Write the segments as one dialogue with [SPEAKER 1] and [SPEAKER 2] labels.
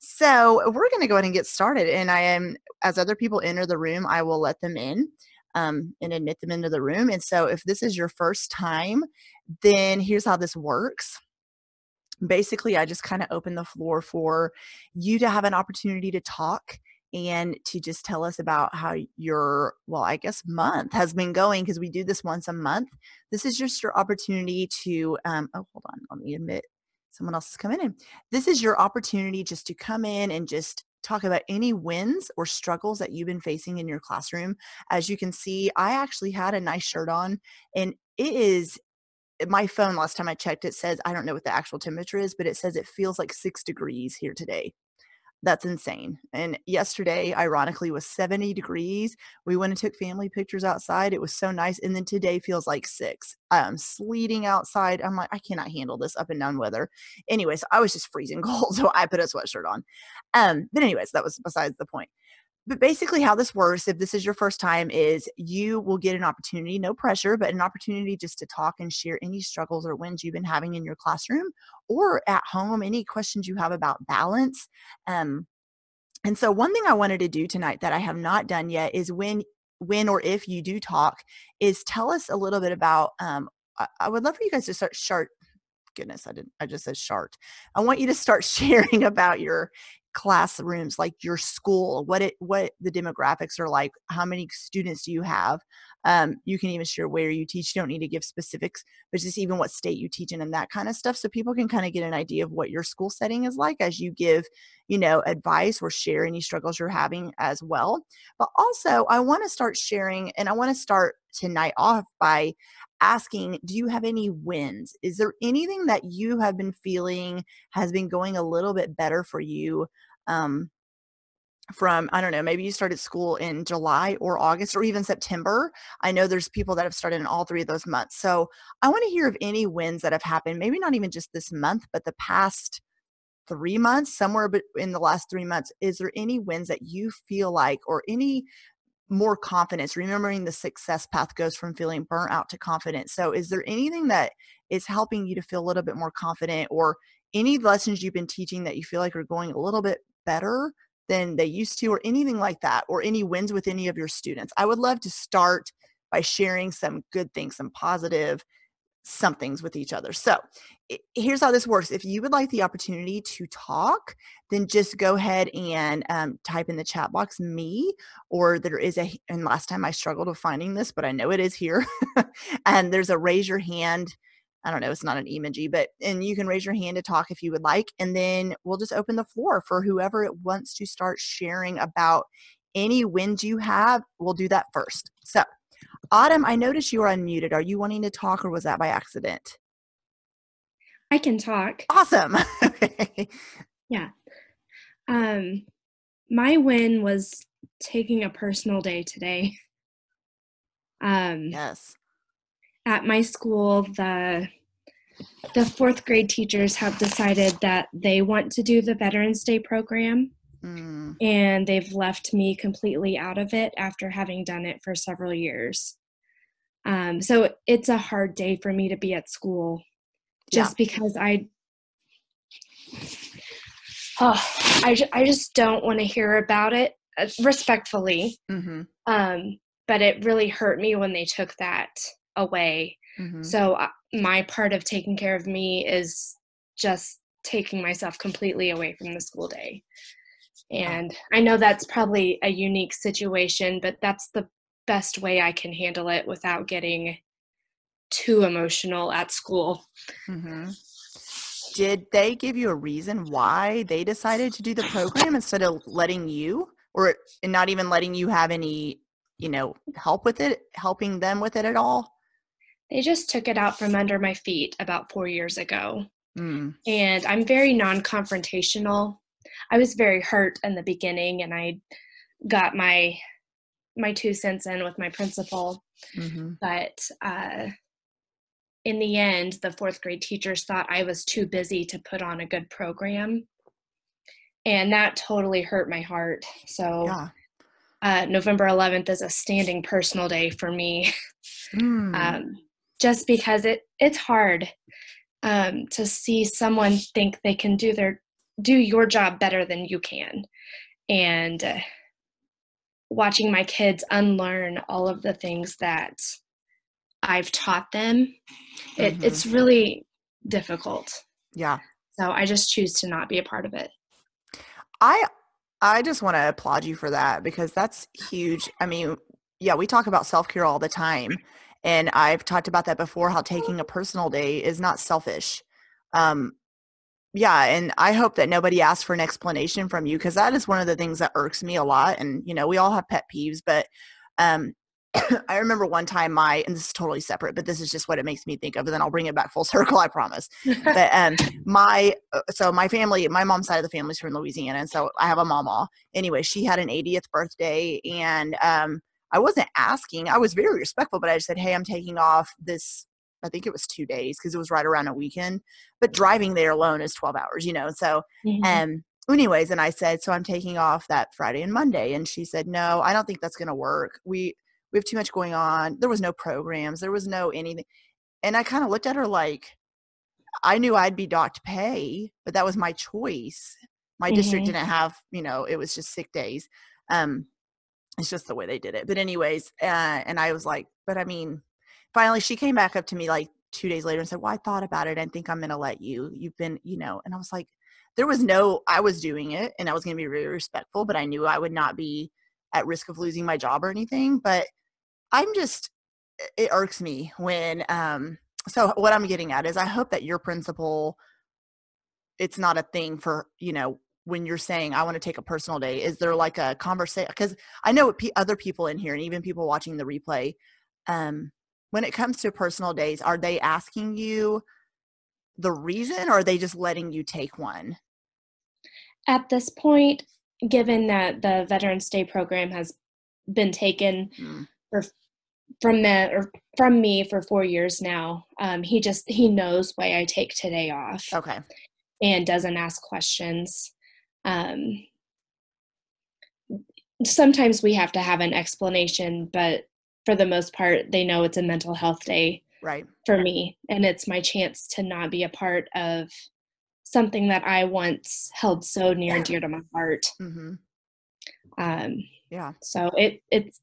[SPEAKER 1] So we're going to go ahead and get started. And I am, as other people enter the room, I will let them in um, and admit them into the room. And so if this is your first time, then here's how this works. Basically, I just kind of open the floor for you to have an opportunity to talk and to just tell us about how your, well, I guess month has been going because we do this once a month. This is just your opportunity to, um, oh, hold on, let me admit someone else is coming in. This is your opportunity just to come in and just talk about any wins or struggles that you've been facing in your classroom. As you can see, I actually had a nice shirt on and it is eh, my phone last time I checked it says I don't know what the actual temperature is, but it says it feels like 6 degrees here today. That's insane. And yesterday, ironically, was 70 degrees. We went and took family pictures outside. It was so nice. And then today feels like six. I'm sleeting outside. I'm like, I cannot handle this up and down weather. Anyways, I was just freezing cold. So I put a sweatshirt on. Um, but anyways, that was besides the point but basically how this works if this is your first time is you will get an opportunity no pressure but an opportunity just to talk and share any struggles or wins you've been having in your classroom or at home any questions you have about balance um, and so one thing i wanted to do tonight that i have not done yet is when when or if you do talk is tell us a little bit about um, I, I would love for you guys to start start goodness i didn't i just said shart i want you to start sharing about your classrooms like your school what it what the demographics are like how many students do you have um, you can even share where you teach you don't need to give specifics but just even what state you teach in and that kind of stuff so people can kind of get an idea of what your school setting is like as you give you know advice or share any struggles you're having as well. But also i want to start sharing and i want to start tonight off by asking do you have any wins? Is there anything that you have been feeling has been going a little bit better for you um, from i don't know maybe you started school in july or august or even september. I know there's people that have started in all three of those months. So i want to hear of any wins that have happened maybe not even just this month but the past three months somewhere in the last three months. Is there any wins that you feel like or any more confidence remembering the success path goes from feeling burnt out to confident? So is there anything that is helping you to feel a little bit more confident or any lessons you've been teaching that you feel like are going a little bit better than they used to or anything like that or any wins with any of your students i would love to start by sharing some good things some positive somethings with each other. So here's how this works. If you would like the opportunity to talk, then just go ahead and um, type in the chat box me, or there is a, and last time I struggled with finding this, but I know it is here. and there's a raise your hand. I don't know, it's not an emoji, but, and you can raise your hand to talk if you would like. And then we'll just open the floor for whoever it wants to start sharing about any wins you have. We'll do that first. So Autumn, I noticed you are unmuted. Are you wanting to talk or was that by accident?
[SPEAKER 2] I can talk.
[SPEAKER 1] Awesome.
[SPEAKER 2] yeah. Um my win was taking a personal day today.
[SPEAKER 1] Um Yes.
[SPEAKER 2] At my school the the 4th grade teachers have decided that they want to do the Veterans Day program Mm. And they've left me completely out of it after having done it for several years. Um, so it's a hard day for me to be at school just yeah. because I. Oh, I, I just don't want to hear about it uh, respectfully. Mm-hmm. Um, but it really hurt me when they took that away. Mm-hmm. So uh, my part of taking care of me is just taking myself completely away from the school day. And I know that's probably a unique situation, but that's the best way I can handle it without getting too emotional at school.
[SPEAKER 1] Mm-hmm. Did they give you a reason why they decided to do the program instead of letting you, or not even letting you have any, you know, help with it, helping them with it at all?
[SPEAKER 2] They just took it out from under my feet about four years ago. Mm. And I'm very non confrontational. I was very hurt in the beginning and I got my my two cents in with my principal. Mm-hmm. But uh, in the end, the fourth grade teachers thought I was too busy to put on a good program. And that totally hurt my heart. So yeah. uh, November 11th is a standing personal day for me. Mm. um, just because it it's hard um, to see someone think they can do their do your job better than you can. And uh, watching my kids unlearn all of the things that I've taught them, it, mm-hmm. it's really difficult.
[SPEAKER 1] Yeah.
[SPEAKER 2] So I just choose to not be a part of it.
[SPEAKER 1] I I just want to applaud you for that because that's huge. I mean, yeah, we talk about self-care all the time and I've talked about that before how taking a personal day is not selfish. Um yeah, and I hope that nobody asks for an explanation from you because that is one of the things that irks me a lot and you know, we all have pet peeves, but um I remember one time my, and this is totally separate, but this is just what it makes me think of, and then I'll bring it back full circle, I promise. but um, my, uh, so my family, my mom's side of the family's from Louisiana, and so I have a mama. Anyway, she had an 80th birthday, and um, I wasn't asking. I was very respectful, but I just said, "Hey, I'm taking off this." I think it was two days because it was right around a weekend. But driving there alone is 12 hours, you know. So, mm-hmm. um, anyways, and I said, "So I'm taking off that Friday and Monday," and she said, "No, I don't think that's going to work. We." we have too much going on. There was no programs, there was no anything. And I kind of looked at her like, I knew I'd be docked pay, but that was my choice. My mm-hmm. district didn't have, you know, it was just sick days. Um, it's just the way they did it. But anyways, uh, and I was like, but I mean, finally she came back up to me like two days later and said, well, I thought about it. I think I'm going to let you, you've been, you know, and I was like, there was no, I was doing it and I was going to be really respectful, but I knew I would not be at risk of losing my job or anything. But I'm just it irks me when um so what I'm getting at is I hope that your principal it's not a thing for, you know, when you're saying I want to take a personal day, is there like a conversation cuz I know p- other people in here and even people watching the replay um when it comes to personal days, are they asking you the reason or are they just letting you take one?
[SPEAKER 2] At this point, given that the Veterans Day program has been taken mm. for from that or from me for four years now. Um, he just he knows why I take today off.
[SPEAKER 1] Okay.
[SPEAKER 2] And doesn't ask questions. Um, sometimes we have to have an explanation, but for the most part, they know it's a mental health day.
[SPEAKER 1] Right.
[SPEAKER 2] For me, and it's my chance to not be a part of something that I once held so near and dear to my heart. Mm-hmm. Um,
[SPEAKER 1] yeah.
[SPEAKER 2] So it it's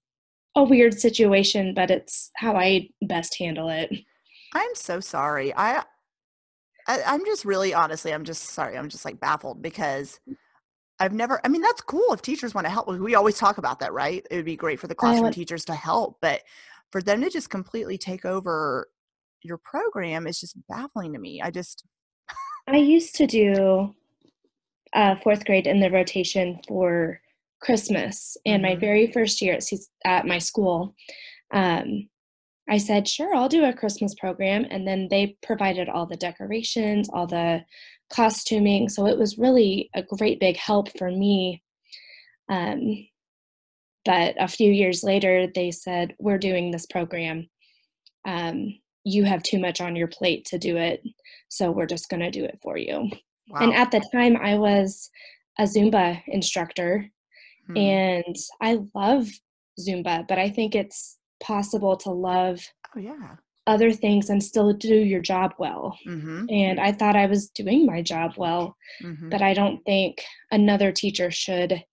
[SPEAKER 2] a weird situation, but it's how I best handle it.
[SPEAKER 1] I'm so sorry. I, I I'm just really honestly, I'm just sorry. I'm just like baffled because I've never I mean that's cool if teachers want to help. We always talk about that, right? It would be great for the classroom uh, teachers to help, but for them to just completely take over your program is just baffling to me. I just
[SPEAKER 2] I used to do uh, fourth grade in the rotation for Christmas and my mm-hmm. very first year at, at my school. Um, I said, sure, I'll do a Christmas program. And then they provided all the decorations, all the costuming. So it was really a great big help for me. Um, but a few years later, they said, we're doing this program. Um, you have too much on your plate to do it. So we're just going to do it for you. Wow. And at the time, I was a Zumba instructor Mm-hmm. And I love Zumba, but I think it's possible to love
[SPEAKER 1] oh, yeah.
[SPEAKER 2] Other things and still do your job well. Mm-hmm. And I thought I was doing my job well, mm-hmm. but I don't think another teacher should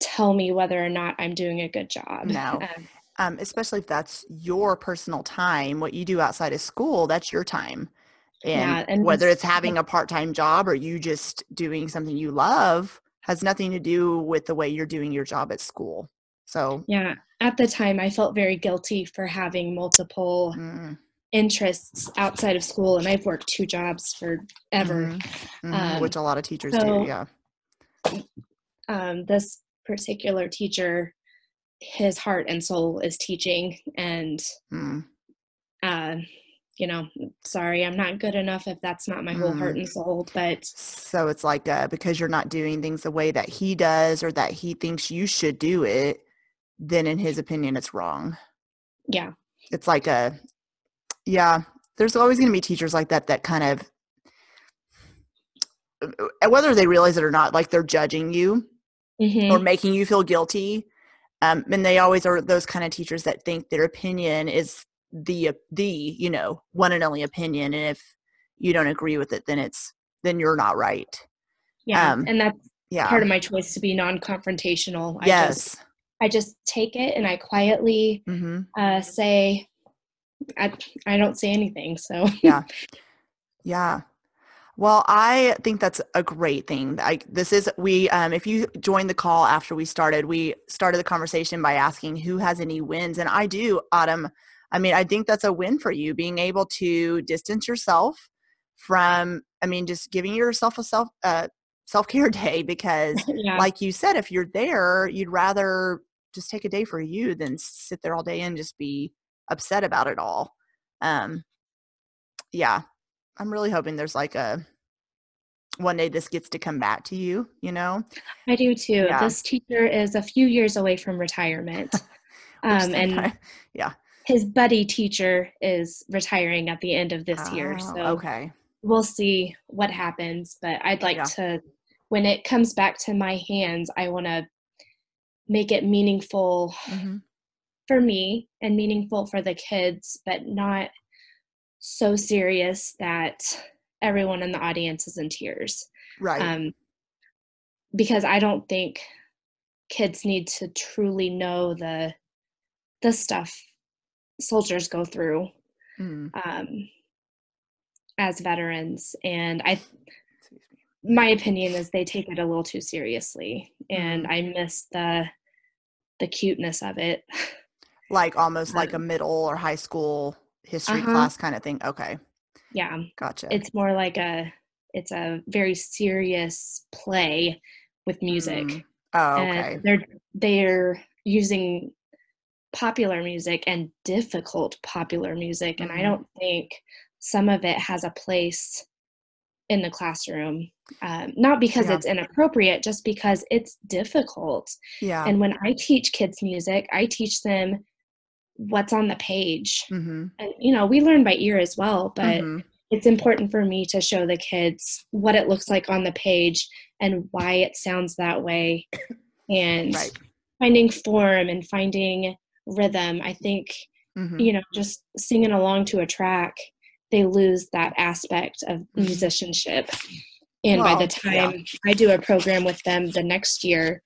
[SPEAKER 2] tell me whether or not I'm doing a good job.
[SPEAKER 1] No. Um, um, especially if that's your personal time, what you do outside of school, that's your time. And, yeah, and whether it's having a part time job or you just doing something you love, has nothing to do with the way you're doing your job at school. So,
[SPEAKER 2] yeah, at the time I felt very guilty for having multiple mm. interests outside of school, and I've worked two jobs forever, mm-hmm.
[SPEAKER 1] Mm-hmm. Um, which a lot of teachers so, do. Yeah.
[SPEAKER 2] Um, this particular teacher, his heart and soul is teaching, and mm. uh, you know, sorry, I'm not good enough if that's not my whole heart and mm. soul. But
[SPEAKER 1] so it's like uh, because you're not doing things the way that he does or that he thinks you should do it, then in his opinion, it's wrong.
[SPEAKER 2] Yeah.
[SPEAKER 1] It's like a, yeah, there's always going to be teachers like that that kind of, uh, whether they realize it or not, like they're judging you mm-hmm. or making you feel guilty. Um, and they always are those kind of teachers that think their opinion is the the you know one and only opinion and if you don't agree with it then it's then you're not right.
[SPEAKER 2] Yeah. Um, and that's yeah. part of my choice to be non-confrontational.
[SPEAKER 1] Yes.
[SPEAKER 2] Just, I just take it and I quietly mm-hmm. uh, say, I, I don't say anything. So
[SPEAKER 1] yeah. Yeah. Well, I think that's a great thing. Like this is we um if you joined the call after we started, we started the conversation by asking who has any wins and I do Autumn. I mean, I think that's a win for you being able to distance yourself from I mean just giving yourself a self uh self-care day because yeah. like you said if you're there, you'd rather just take a day for you than sit there all day and just be upset about it all. Um yeah, I'm really hoping there's like a one day this gets to come back to you, you know?
[SPEAKER 2] I do too. Yeah. This teacher is a few years away from retirement. um, and
[SPEAKER 1] yeah,
[SPEAKER 2] his buddy teacher is retiring at the end of this oh, year. So
[SPEAKER 1] okay.
[SPEAKER 2] we'll see what happens. But I'd like yeah. to, when it comes back to my hands, I want to make it meaningful mm-hmm. for me and meaningful for the kids, but not so serious that everyone in the audience is in tears.
[SPEAKER 1] Right. Um,
[SPEAKER 2] because I don't think kids need to truly know the the stuff soldiers go through mm. um, as veterans, and I. My opinion is they take it a little too seriously, and mm. I miss the the cuteness of it.
[SPEAKER 1] Like almost um, like a middle or high school history uh-huh. class kind of thing. Okay.
[SPEAKER 2] Yeah.
[SPEAKER 1] Gotcha.
[SPEAKER 2] It's more like a it's a very serious play with music. Mm.
[SPEAKER 1] Oh, okay.
[SPEAKER 2] And they're they're using popular music and difficult popular music mm-hmm. and I mm-hmm. don't think some of it has a place in the classroom. Um, not because yeah. it's inappropriate, just because it's difficult.
[SPEAKER 1] Yeah.
[SPEAKER 2] And when I teach kids music, I teach them what's on the page mm-hmm. and you know we learn by ear as well but mm-hmm. it's important for me to show the kids what it looks like on the page and why it sounds that way and right. finding form and finding rhythm i think mm-hmm. you know just singing along to a track they lose that aspect of mm-hmm. musicianship and well, by the time yeah. i do a program with them the next year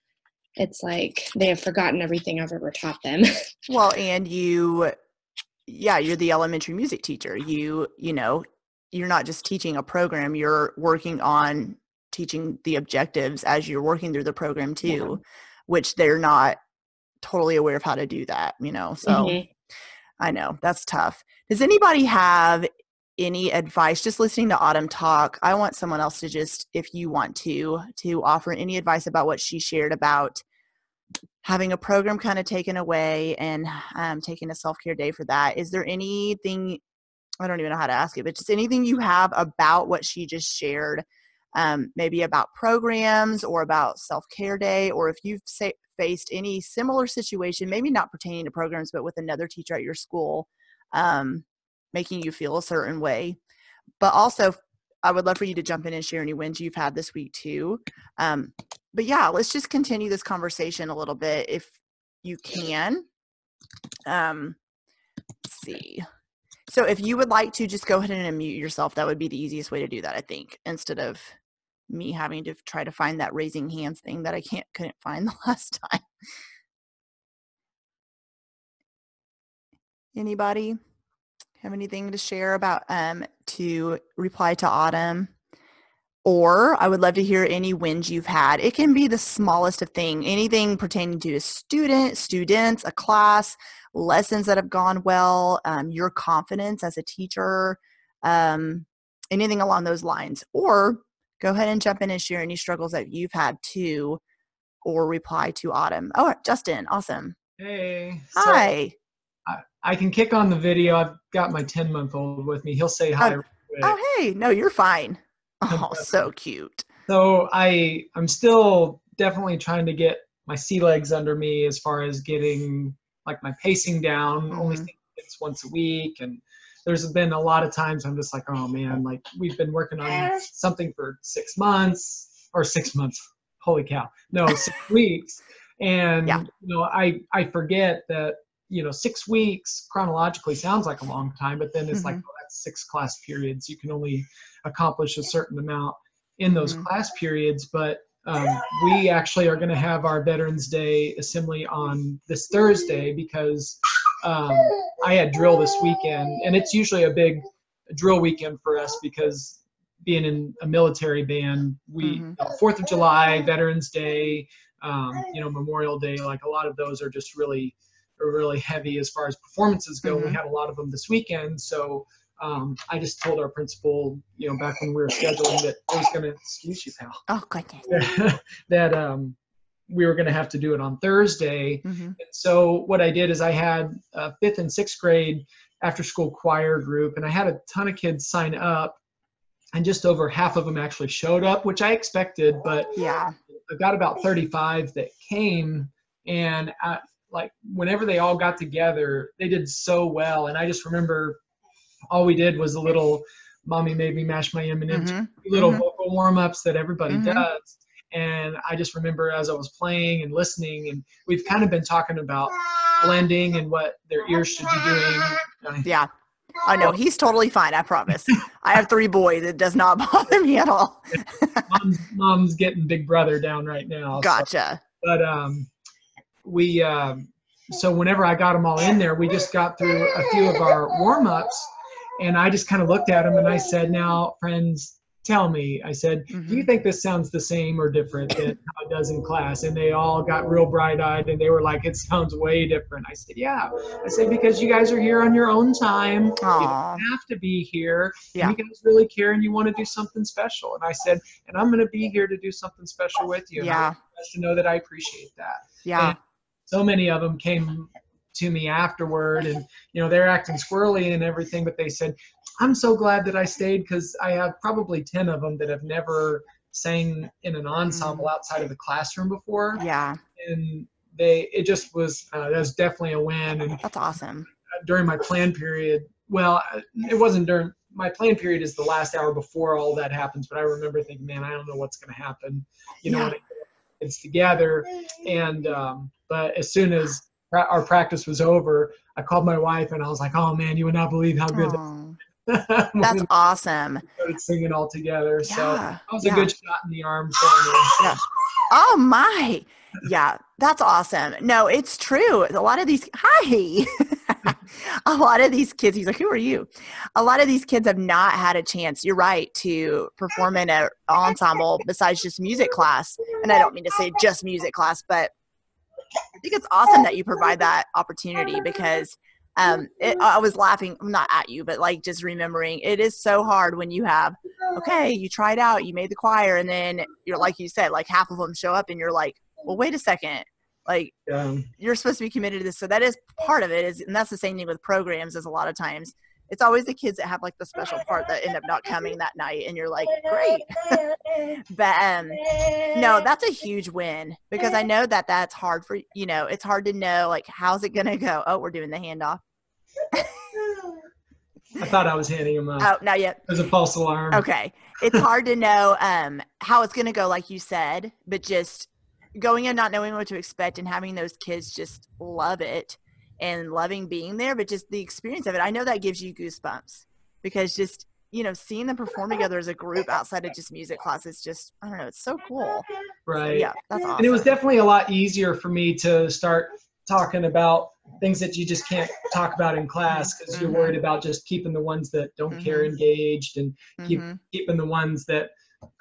[SPEAKER 2] it's like they have forgotten everything I've ever taught them.
[SPEAKER 1] well, and you, yeah, you're the elementary music teacher. You, you know, you're not just teaching a program, you're working on teaching the objectives as you're working through the program too, yeah. which they're not totally aware of how to do that, you know? So mm-hmm. I know that's tough. Does anybody have any advice just listening to autumn talk i want someone else to just if you want to to offer any advice about what she shared about having a program kind of taken away and um, taking a self-care day for that. Is there anything i don't even know how to ask it but just anything you have about what she just shared um, maybe about programs or about self-care day or if you've say, faced any similar situation maybe not pertaining to programs but with another teacher at your school um, making you feel a certain way. But also, I would love for you to jump in and share any wins you've had this week too. Um, but yeah, let's just continue this conversation a little bit if you can. Um, let's see. So if you would like to just go ahead and unmute yourself, that would be the easiest way to do that, I think, instead of me having to try to find that raising hands thing that I can't couldn't find the last time. Anybody? Have anything to share about um to reply to autumn? Or i would love to hear any wins you've had. It can be the smallest of thing anything pertaining to a student students a class lessons that have gone well um, your confidence as a teacher um, anything along those lines. Or go ahead and jump in and share any struggles that you've had too or reply to autumn. Oh justin awesome.
[SPEAKER 3] Hey
[SPEAKER 1] hi. so-
[SPEAKER 3] I can kick on the video. I've got my 10 month old with me. He'll say hi.
[SPEAKER 1] Oh, oh, hey, no, you're fine. Oh, so cute.
[SPEAKER 3] So I I'm still definitely trying to get my sea legs under me as far as getting like my pacing down. Mm-hmm. Only it's once a week, and there's been a lot of times I'm just like, oh man, like we've been working on something for six months or six months. Holy cow! No, six weeks, and yeah. you know I I forget that you know six weeks chronologically sounds like a long time but then it's mm-hmm. like oh, that's six class periods you can only accomplish a certain amount in those mm-hmm. class periods, but um, we actually are going to have our Veterans Day assembly on this Thursday because um, I had drill this weekend, and it's usually a big drill weekend for us because being in a military band, we mm-hmm. Fourth of July, Veterans Day, um, you know, Memorial Day, like a lot of those are just really, are really heavy as far as performances go. Mm-hmm. We had a lot of them this weekend, so um, I just told our principal, you know, back when we were scheduling that I was going to, excuse you, pal.
[SPEAKER 1] Oh, goodness.
[SPEAKER 3] that um, we were going to have to do it on Thursday. Mm-hmm. so what I did is I had a fifth and sixth grade after school choir group, and I had a ton of kids sign up, and just over half of them actually showed up, which I expected, but
[SPEAKER 1] yeah,
[SPEAKER 3] I got about 35 that came, and I, like whenever they all got together, they did so well, and I just remember all we did was a little mommy made me mash my M&Ms, mm-hmm. little mm-hmm. vocal warm-ups that everybody mm-hmm. does. And I just remember as I was playing and listening, and we've kind of been talking about blending and what their ears should be doing.
[SPEAKER 1] Yeah. I know he's totally fine. I promise. I have three boys. It does not bother me at all.
[SPEAKER 3] mom's, mom's, getting Big Brother down right now.
[SPEAKER 1] Gotcha.
[SPEAKER 3] So, but um, we um, so whenever I got them all in there, we just got through a few of our warm ups, and I just kind of looked at them and I said, now, friends, tell me. I said, mm-hmm. do you mm-hmm. think this sounds the same or different than how it does in class? And they all got real bright eyed and they were like, it sounds way different. I said, yeah. I said, because you guys are here on your own time. Aww. You don't have to be here. Yeah. You guys really care and you want to do something special. And I said, and I'm going to be here to do something special with you.
[SPEAKER 1] Yeah.
[SPEAKER 3] Just to know that I appreciate that.
[SPEAKER 1] Yeah. And
[SPEAKER 3] so many of them came to me afterward and you know they're acting squirrely and everything but they said i'm so glad that i stayed because i have probably 10 of them that have never sang in an ensemble mm. outside of the classroom before.
[SPEAKER 1] Yeah.
[SPEAKER 3] And they it just was uh, that was definitely a win and
[SPEAKER 1] that's awesome.
[SPEAKER 3] during my plan period well it wasn't during my plan period is the last hour before all that happens but i remember thinking man i don't know what's going to happen. You know yeah. It's together and um, but as soon as our practice was over, I called my wife and I was like, "Oh man, you would not believe how good."
[SPEAKER 1] That That's awesome.
[SPEAKER 3] Started singing all together, yeah, so that was yeah. a good shot in the arm for me.
[SPEAKER 1] Yeah. Oh my, yeah, that's awesome. No, it's true. A lot of these, hi, a lot of these kids. He's like, "Who are you?" A lot of these kids have not had a chance. You're right to perform in an ensemble besides just music class, and I don't mean to say just music class, but I think it's awesome that you provide that opportunity because um, it, I was laughing, not at you, but like just remembering it is so hard when you have, okay, you tried out, you made the choir, and then you're like you said, like half of them show up and you're like, well, wait a second. Like yeah. you're supposed to be committed to this. So that is part of it is, and that's the same thing with programs is a lot of times it's always the kids that have like the special part that end up not coming that night and you're like great but um no that's a huge win because i know that that's hard for you know it's hard to know like how's it gonna go oh we're doing the handoff
[SPEAKER 3] I thought I was handing him up.
[SPEAKER 1] Oh, not yet.
[SPEAKER 3] There's a false alarm.
[SPEAKER 1] Okay. It's hard to know um, how it's going to go, like you said, but just going in not knowing what to expect and having those kids just love it and loving being there, but just the experience of it. I know that gives you goosebumps because just you know seeing them perform together as a group outside of just music class is just I don't know, it's so cool.
[SPEAKER 3] Right.
[SPEAKER 1] So, yeah, that's awesome.
[SPEAKER 3] And it was definitely a lot easier for me to start talking about things that you just can't talk about in class because mm-hmm. you're worried about just keeping the ones that don't mm-hmm. care engaged and keep mm-hmm. keeping the ones that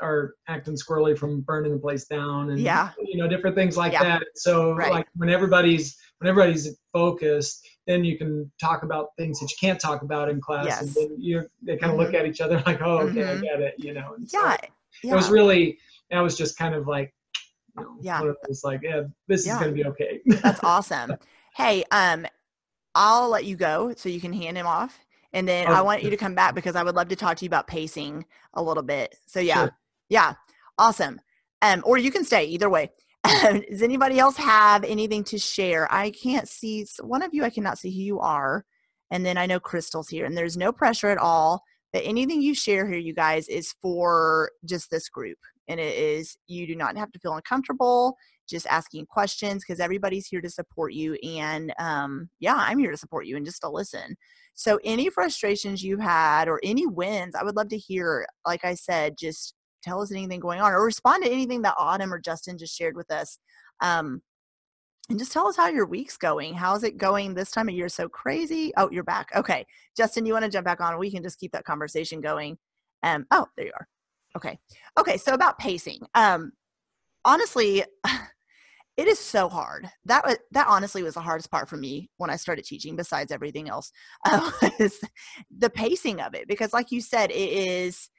[SPEAKER 3] are acting squirrely from burning the place down and
[SPEAKER 1] yeah
[SPEAKER 3] you know different things like yeah. that so right. like when everybody's when everybody's focused, then you can talk about things that you can't talk about in class. Yes. And then you they kind of mm-hmm. look at each other like, oh, okay, mm-hmm. I get it, you know. And
[SPEAKER 1] yeah. So
[SPEAKER 3] yeah. It was really, I was just kind of like, you know, yeah. It's like, yeah, this yeah. is going to be okay.
[SPEAKER 1] That's awesome. Hey, um, I'll let you go so you can hand him off. And then I want you to come back because I would love to talk to you about pacing a little bit. So yeah, sure. yeah, awesome. Um, or you can stay either way. Does anybody else have anything to share? I can't see one of you. I cannot see who you are, and then I know Crystal's here, and there's no pressure at all. But anything you share here, you guys, is for just this group, and it is you do not have to feel uncomfortable just asking questions because everybody's here to support you, and um, yeah, I'm here to support you and just to listen. So any frustrations you had or any wins, I would love to hear. Like I said, just tell us anything going on or respond to anything that Autumn or Justin just shared with us. Um, and just tell us how your week's going. How's it going this time of year? So crazy. Oh, you're back. Okay. Justin, you want to jump back on? We can just keep that conversation going. Um, oh, there you are. Okay. Okay. So about pacing. Um, honestly, it is so hard. That was that honestly was the hardest part for me when I started teaching. Besides everything else, uh, was the pacing of it because, like you said, it is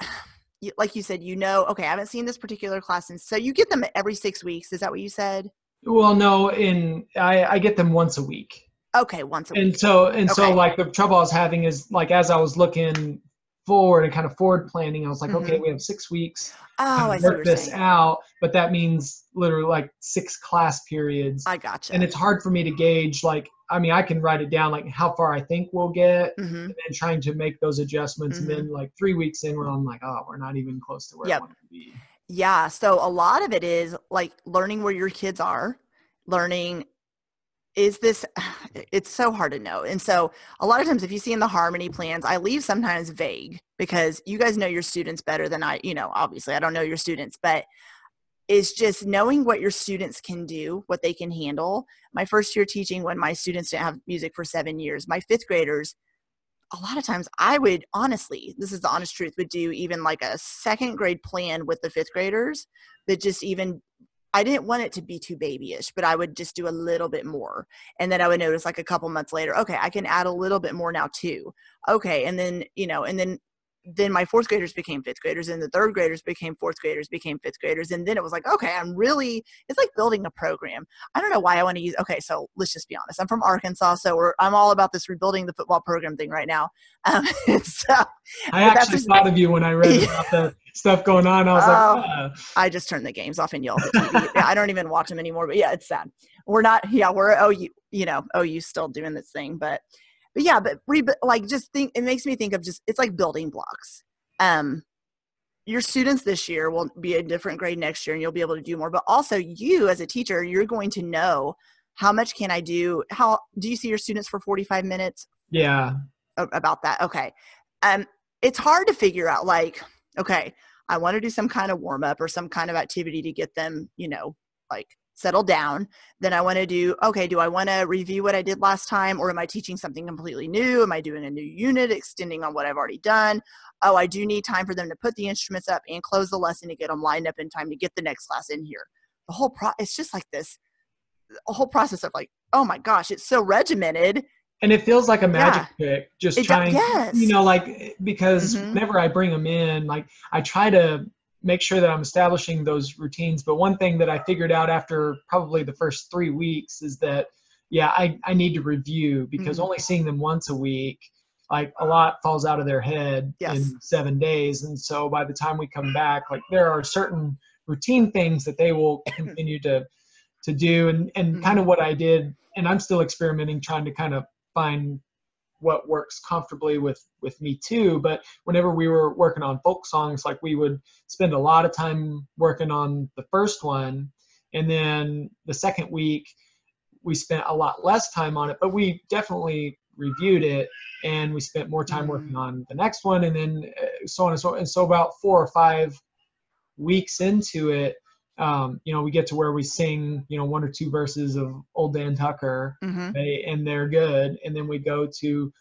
[SPEAKER 1] like you said, you know, okay, I haven't seen this particular class, and so you get them every six weeks. Is that what you said?
[SPEAKER 3] Well, no, in I, I get them once a week.
[SPEAKER 1] Okay, once a
[SPEAKER 3] and
[SPEAKER 1] week.
[SPEAKER 3] so and okay. so like the trouble I was having is like as I was looking forward and kind of forward planning, I was like, mm-hmm. okay, we have six weeks.
[SPEAKER 1] Oh,
[SPEAKER 3] I work this saying. out, but that means literally like six class periods.
[SPEAKER 1] I gotcha.
[SPEAKER 3] And it's hard for me to gauge like I mean, I can write it down like how far I think we'll get, mm-hmm. and then trying to make those adjustments. Mm-hmm. And then like three weeks in, where I'm like, oh, we're not even close to where yep. I want to be.
[SPEAKER 1] Yeah. So a lot of it is like learning where your kids are, learning is this it's so hard to know and so a lot of times if you see in the harmony plans i leave sometimes vague because you guys know your students better than i you know obviously i don't know your students but is just knowing what your students can do, what they can handle. My first year teaching, when my students didn't have music for seven years, my fifth graders, a lot of times I would honestly, this is the honest truth, would do even like a second grade plan with the fifth graders that just even I didn't want it to be too babyish, but I would just do a little bit more. And then I would notice like a couple months later, okay, I can add a little bit more now too. Okay. And then, you know, and then then my fourth graders became fifth graders and the third graders became fourth graders became fifth graders and then it was like okay i'm really it's like building a program i don't know why i want to use okay so let's just be honest i'm from arkansas so i'm all about this rebuilding the football program thing right now um, so,
[SPEAKER 3] i actually thought of you when i read about the stuff going on i was oh, like uh.
[SPEAKER 1] i just turned the games off and yelled at TV. i don't even watch them anymore but yeah it's sad we're not yeah we're oh you you know oh you still doing this thing but but yeah, but re- like just think it makes me think of just it's like building blocks. Um, your students this year will be a different grade next year, and you'll be able to do more. But also, you as a teacher, you're going to know how much can I do. How do you see your students for 45 minutes?
[SPEAKER 3] Yeah,
[SPEAKER 1] about that. Okay, um, it's hard to figure out. Like, okay, I want to do some kind of warm up or some kind of activity to get them, you know, like settle down then i want to do okay do i want to review what i did last time or am i teaching something completely new am i doing a new unit extending on what i've already done oh i do need time for them to put the instruments up and close the lesson to get them lined up in time to get the next class in here the whole pro it's just like this a whole process of like oh my gosh it's so regimented
[SPEAKER 3] and it feels like a magic yeah. trick just it trying yes. you know like because mm-hmm. whenever i bring them in like i try to make sure that I'm establishing those routines. But one thing that I figured out after probably the first three weeks is that, yeah, I, I need to review because mm-hmm. only seeing them once a week, like a lot falls out of their head yes. in seven days. And so by the time we come back, like there are certain routine things that they will continue to to do and, and mm-hmm. kind of what I did and I'm still experimenting trying to kind of find what works comfortably with with me too but whenever we were working on folk songs like we would spend a lot of time working on the first one and then the second week we spent a lot less time on it but we definitely reviewed it and we spent more time working mm. on the next one and then uh, so on and so on. and so about four or five weeks into it um, you know, we get to where we sing, you know, one or two verses of Old Dan Tucker, mm-hmm. they, and they're good. And then we go to,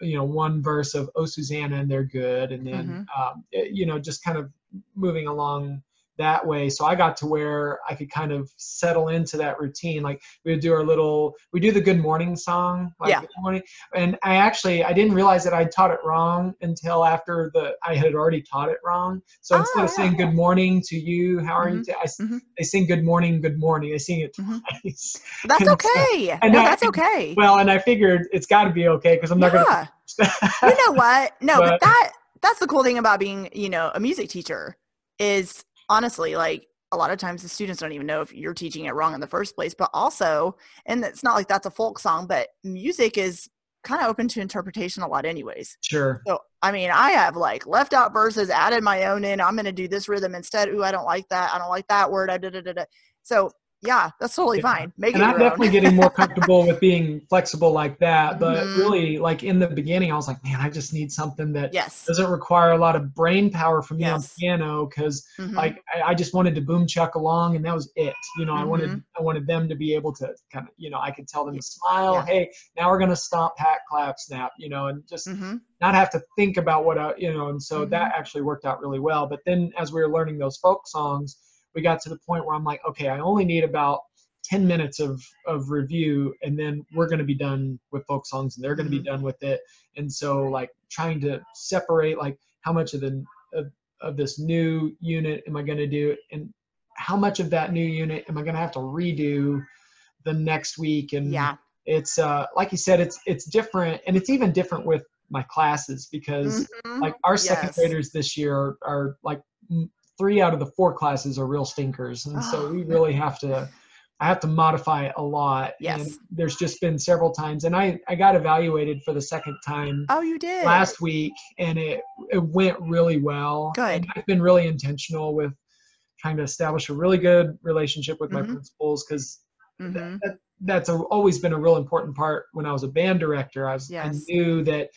[SPEAKER 3] you know, one verse of Oh Susanna, and they're good. And then, mm-hmm. um, it, you know, just kind of moving along that way. So I got to where I could kind of settle into that routine. Like we would do our little, we do the good morning song. Like
[SPEAKER 1] yeah.
[SPEAKER 3] Morning, and I actually, I didn't realize that I taught it wrong until after the, I had already taught it wrong. So oh, instead of saying yeah. good morning to you, how are mm-hmm. you? T- I, mm-hmm. They sing good morning, good morning. I sing it mm-hmm. twice.
[SPEAKER 1] That's and okay. So, and no, I, that's okay.
[SPEAKER 3] Well, and I figured it's got to be okay because I'm not going to.
[SPEAKER 1] you know what? No, but, but that, that's the cool thing about being, you know, a music teacher is honestly, like a lot of times the students don't even know if you're teaching it wrong in the first place. But also, and it's not like that's a folk song, but music is kind of open to interpretation a lot, anyways.
[SPEAKER 3] Sure.
[SPEAKER 1] So, I mean, I have like left out verses, added my own in. I'm going to do this rhythm instead. Ooh, I don't like that. I don't like that word. I da, da, da, da. So yeah, that's totally yeah. fine.
[SPEAKER 3] Make and I'm definitely getting more comfortable with being flexible like that. But mm-hmm. really, like in the beginning, I was like, man, I just need something that
[SPEAKER 1] yes.
[SPEAKER 3] doesn't require a lot of brain power from me yes. on piano because mm-hmm. like I, I, just wanted to boom chuck along and that was it. You know, mm-hmm. I wanted mm-hmm. I wanted them to be able to kind of, you know, I could tell them to smile, yeah. hey, now we're gonna stomp, pat, clap, snap, you know, and just mm-hmm. not have to think about what I, you know, and so that mm-hmm. actually worked out really well. But then as we were learning those folk songs, we got to the point where I'm like, okay, I only need about 10 minutes of, of review and then we're going to be done with folk songs and they're going to mm-hmm. be done with it. And so like trying to separate like how much of the, of, of this new unit am I going to do and how much of that new unit am I going to have to redo the next week? And
[SPEAKER 1] yeah,
[SPEAKER 3] it's, uh, like you said, it's, it's different and it's even different with my classes because mm-hmm. like our second yes. graders this year are, are like three out of the four classes are real stinkers, and oh. so we really have to. I have to modify a lot.
[SPEAKER 1] Yes.
[SPEAKER 3] And there's just been several times, and I I got evaluated for the second time.
[SPEAKER 1] Oh, you did
[SPEAKER 3] last week, and it it went really well.
[SPEAKER 1] Good. And
[SPEAKER 3] I've been really intentional with trying to establish a really good relationship with mm-hmm. my principals because mm-hmm. that, that's a, always been a real important part when I was a band director. I was yes. I knew that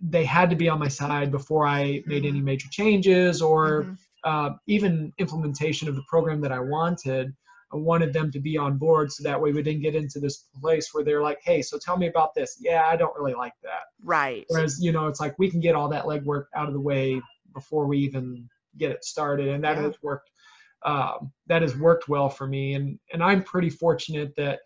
[SPEAKER 3] they had to be on my side before I made any mm-hmm. major changes or mm-hmm uh, even implementation of the program that I wanted, I wanted them to be on board so that way we didn't get into this place where they're like, hey, so tell me about this. Yeah, I don't really like that.
[SPEAKER 1] Right.
[SPEAKER 3] Whereas, you know, it's like we can get all that legwork out of the way before we even get it started. And that yeah. has worked. Um, that has worked well for me. And, and I'm pretty fortunate that,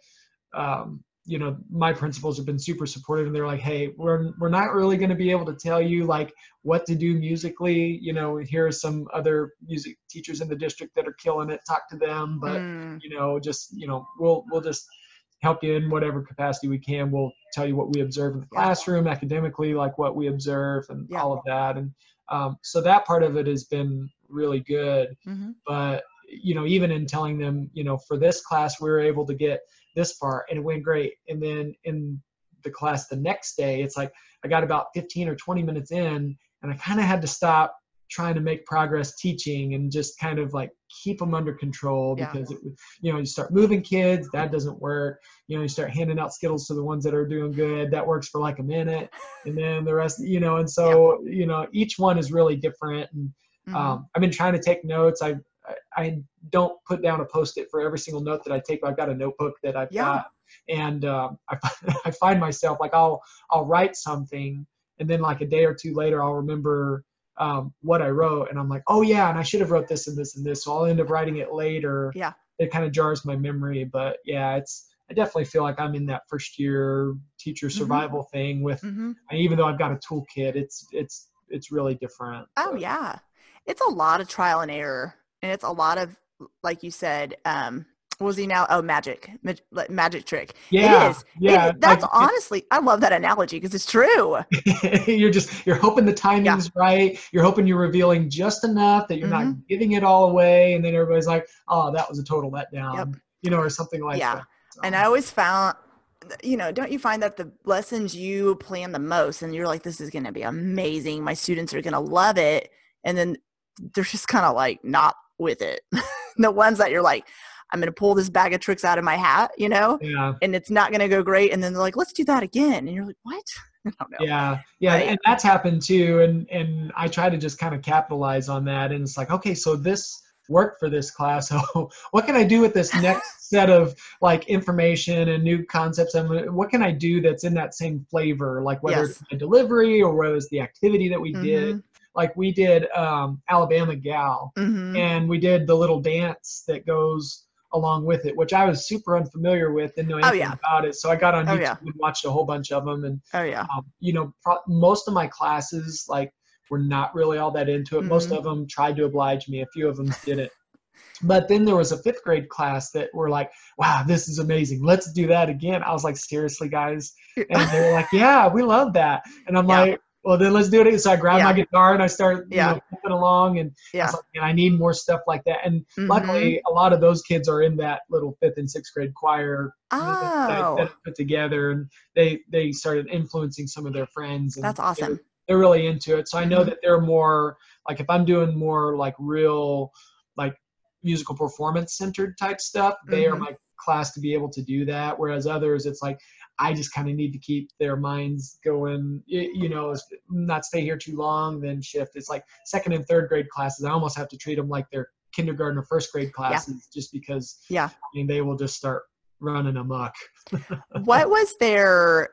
[SPEAKER 3] um, you know my principals have been super supportive and they're like hey we're we're not really going to be able to tell you like what to do musically you know here are some other music teachers in the district that are killing it talk to them but mm. you know just you know we'll we'll just help you in whatever capacity we can we'll tell you what we observe in the classroom yeah. academically like what we observe and yeah. all of that and um, so that part of it has been really good mm-hmm. but you know even in telling them you know for this class we were able to get this far and it went great and then in the class the next day it's like i got about 15 or 20 minutes in and i kind of had to stop trying to make progress teaching and just kind of like keep them under control because yeah. it you know you start moving kids that doesn't work you know you start handing out skittles to the ones that are doing good that works for like a minute and then the rest you know and so yeah. you know each one is really different and mm-hmm. um, i've been trying to take notes i I don't put down a post-it for every single note that I take. I've got a notebook that I've yeah. got, and um, I, I find myself like I'll I'll write something, and then like a day or two later I'll remember um, what I wrote, and I'm like, oh yeah, and I should have wrote this and this and this. So I'll end up writing it later.
[SPEAKER 1] Yeah,
[SPEAKER 3] it kind of jars my memory, but yeah, it's I definitely feel like I'm in that first year teacher mm-hmm. survival mm-hmm. thing with, mm-hmm. even though I've got a toolkit, it's it's it's really different.
[SPEAKER 1] Oh but. yeah, it's a lot of trial and error and it's a lot of like you said um was he now oh magic magic trick
[SPEAKER 3] yeah
[SPEAKER 1] it is
[SPEAKER 3] yeah
[SPEAKER 1] it, that's like, honestly i love that analogy because it's true
[SPEAKER 3] you're just you're hoping the timing's yeah. right you're hoping you're revealing just enough that you're mm-hmm. not giving it all away and then everybody's like oh that was a total letdown yep. you know or something like
[SPEAKER 1] yeah.
[SPEAKER 3] that
[SPEAKER 1] so. and i always found you know don't you find that the lessons you plan the most and you're like this is going to be amazing my students are going to love it and then they're just kind of like not with it. the ones that you're like, I'm going to pull this bag of tricks out of my hat, you know,
[SPEAKER 3] yeah.
[SPEAKER 1] and it's not going to go great. And then they're like, let's do that again. And you're like, what?
[SPEAKER 3] Yeah. Yeah. Right? And that's happened too. And, and I try to just kind of capitalize on that. And it's like, okay, so this worked for this class. So what can I do with this next set of like information and new concepts? And what can I do that's in that same flavor? Like whether yes. it's the delivery or whether it's the activity that we mm-hmm. did like we did um, Alabama Gal, mm-hmm. and we did the little dance that goes along with it, which I was super unfamiliar with, didn't know oh, anything oh, yeah. about it. So I got on oh, YouTube yeah. and watched a whole bunch of them, and
[SPEAKER 1] oh yeah, um,
[SPEAKER 3] you know, pro- most of my classes like were not really all that into it. Mm-hmm. Most of them tried to oblige me. A few of them didn't. But then there was a fifth grade class that were like, wow, this is amazing. Let's do that again. I was like, seriously, guys? And they were like, yeah, we love that. And I'm yeah. like, well then let's do it so i grab yeah. my guitar and i start
[SPEAKER 1] yeah.
[SPEAKER 3] you know, along and
[SPEAKER 1] yeah.
[SPEAKER 3] I, like, I need more stuff like that and mm-hmm. luckily a lot of those kids are in that little fifth and sixth grade choir
[SPEAKER 1] oh.
[SPEAKER 3] that, that put together and they they started influencing some of their friends and
[SPEAKER 1] that's awesome
[SPEAKER 3] they're, they're really into it so i know mm-hmm. that they're more like if i'm doing more like real like musical performance centered type stuff they mm-hmm. are my class to be able to do that whereas others it's like i just kind of need to keep their minds going you know not stay here too long then shift it's like second and third grade classes i almost have to treat them like they're kindergarten or first grade classes yeah. just because
[SPEAKER 1] yeah
[SPEAKER 3] I mean, they will just start running amok
[SPEAKER 1] what was there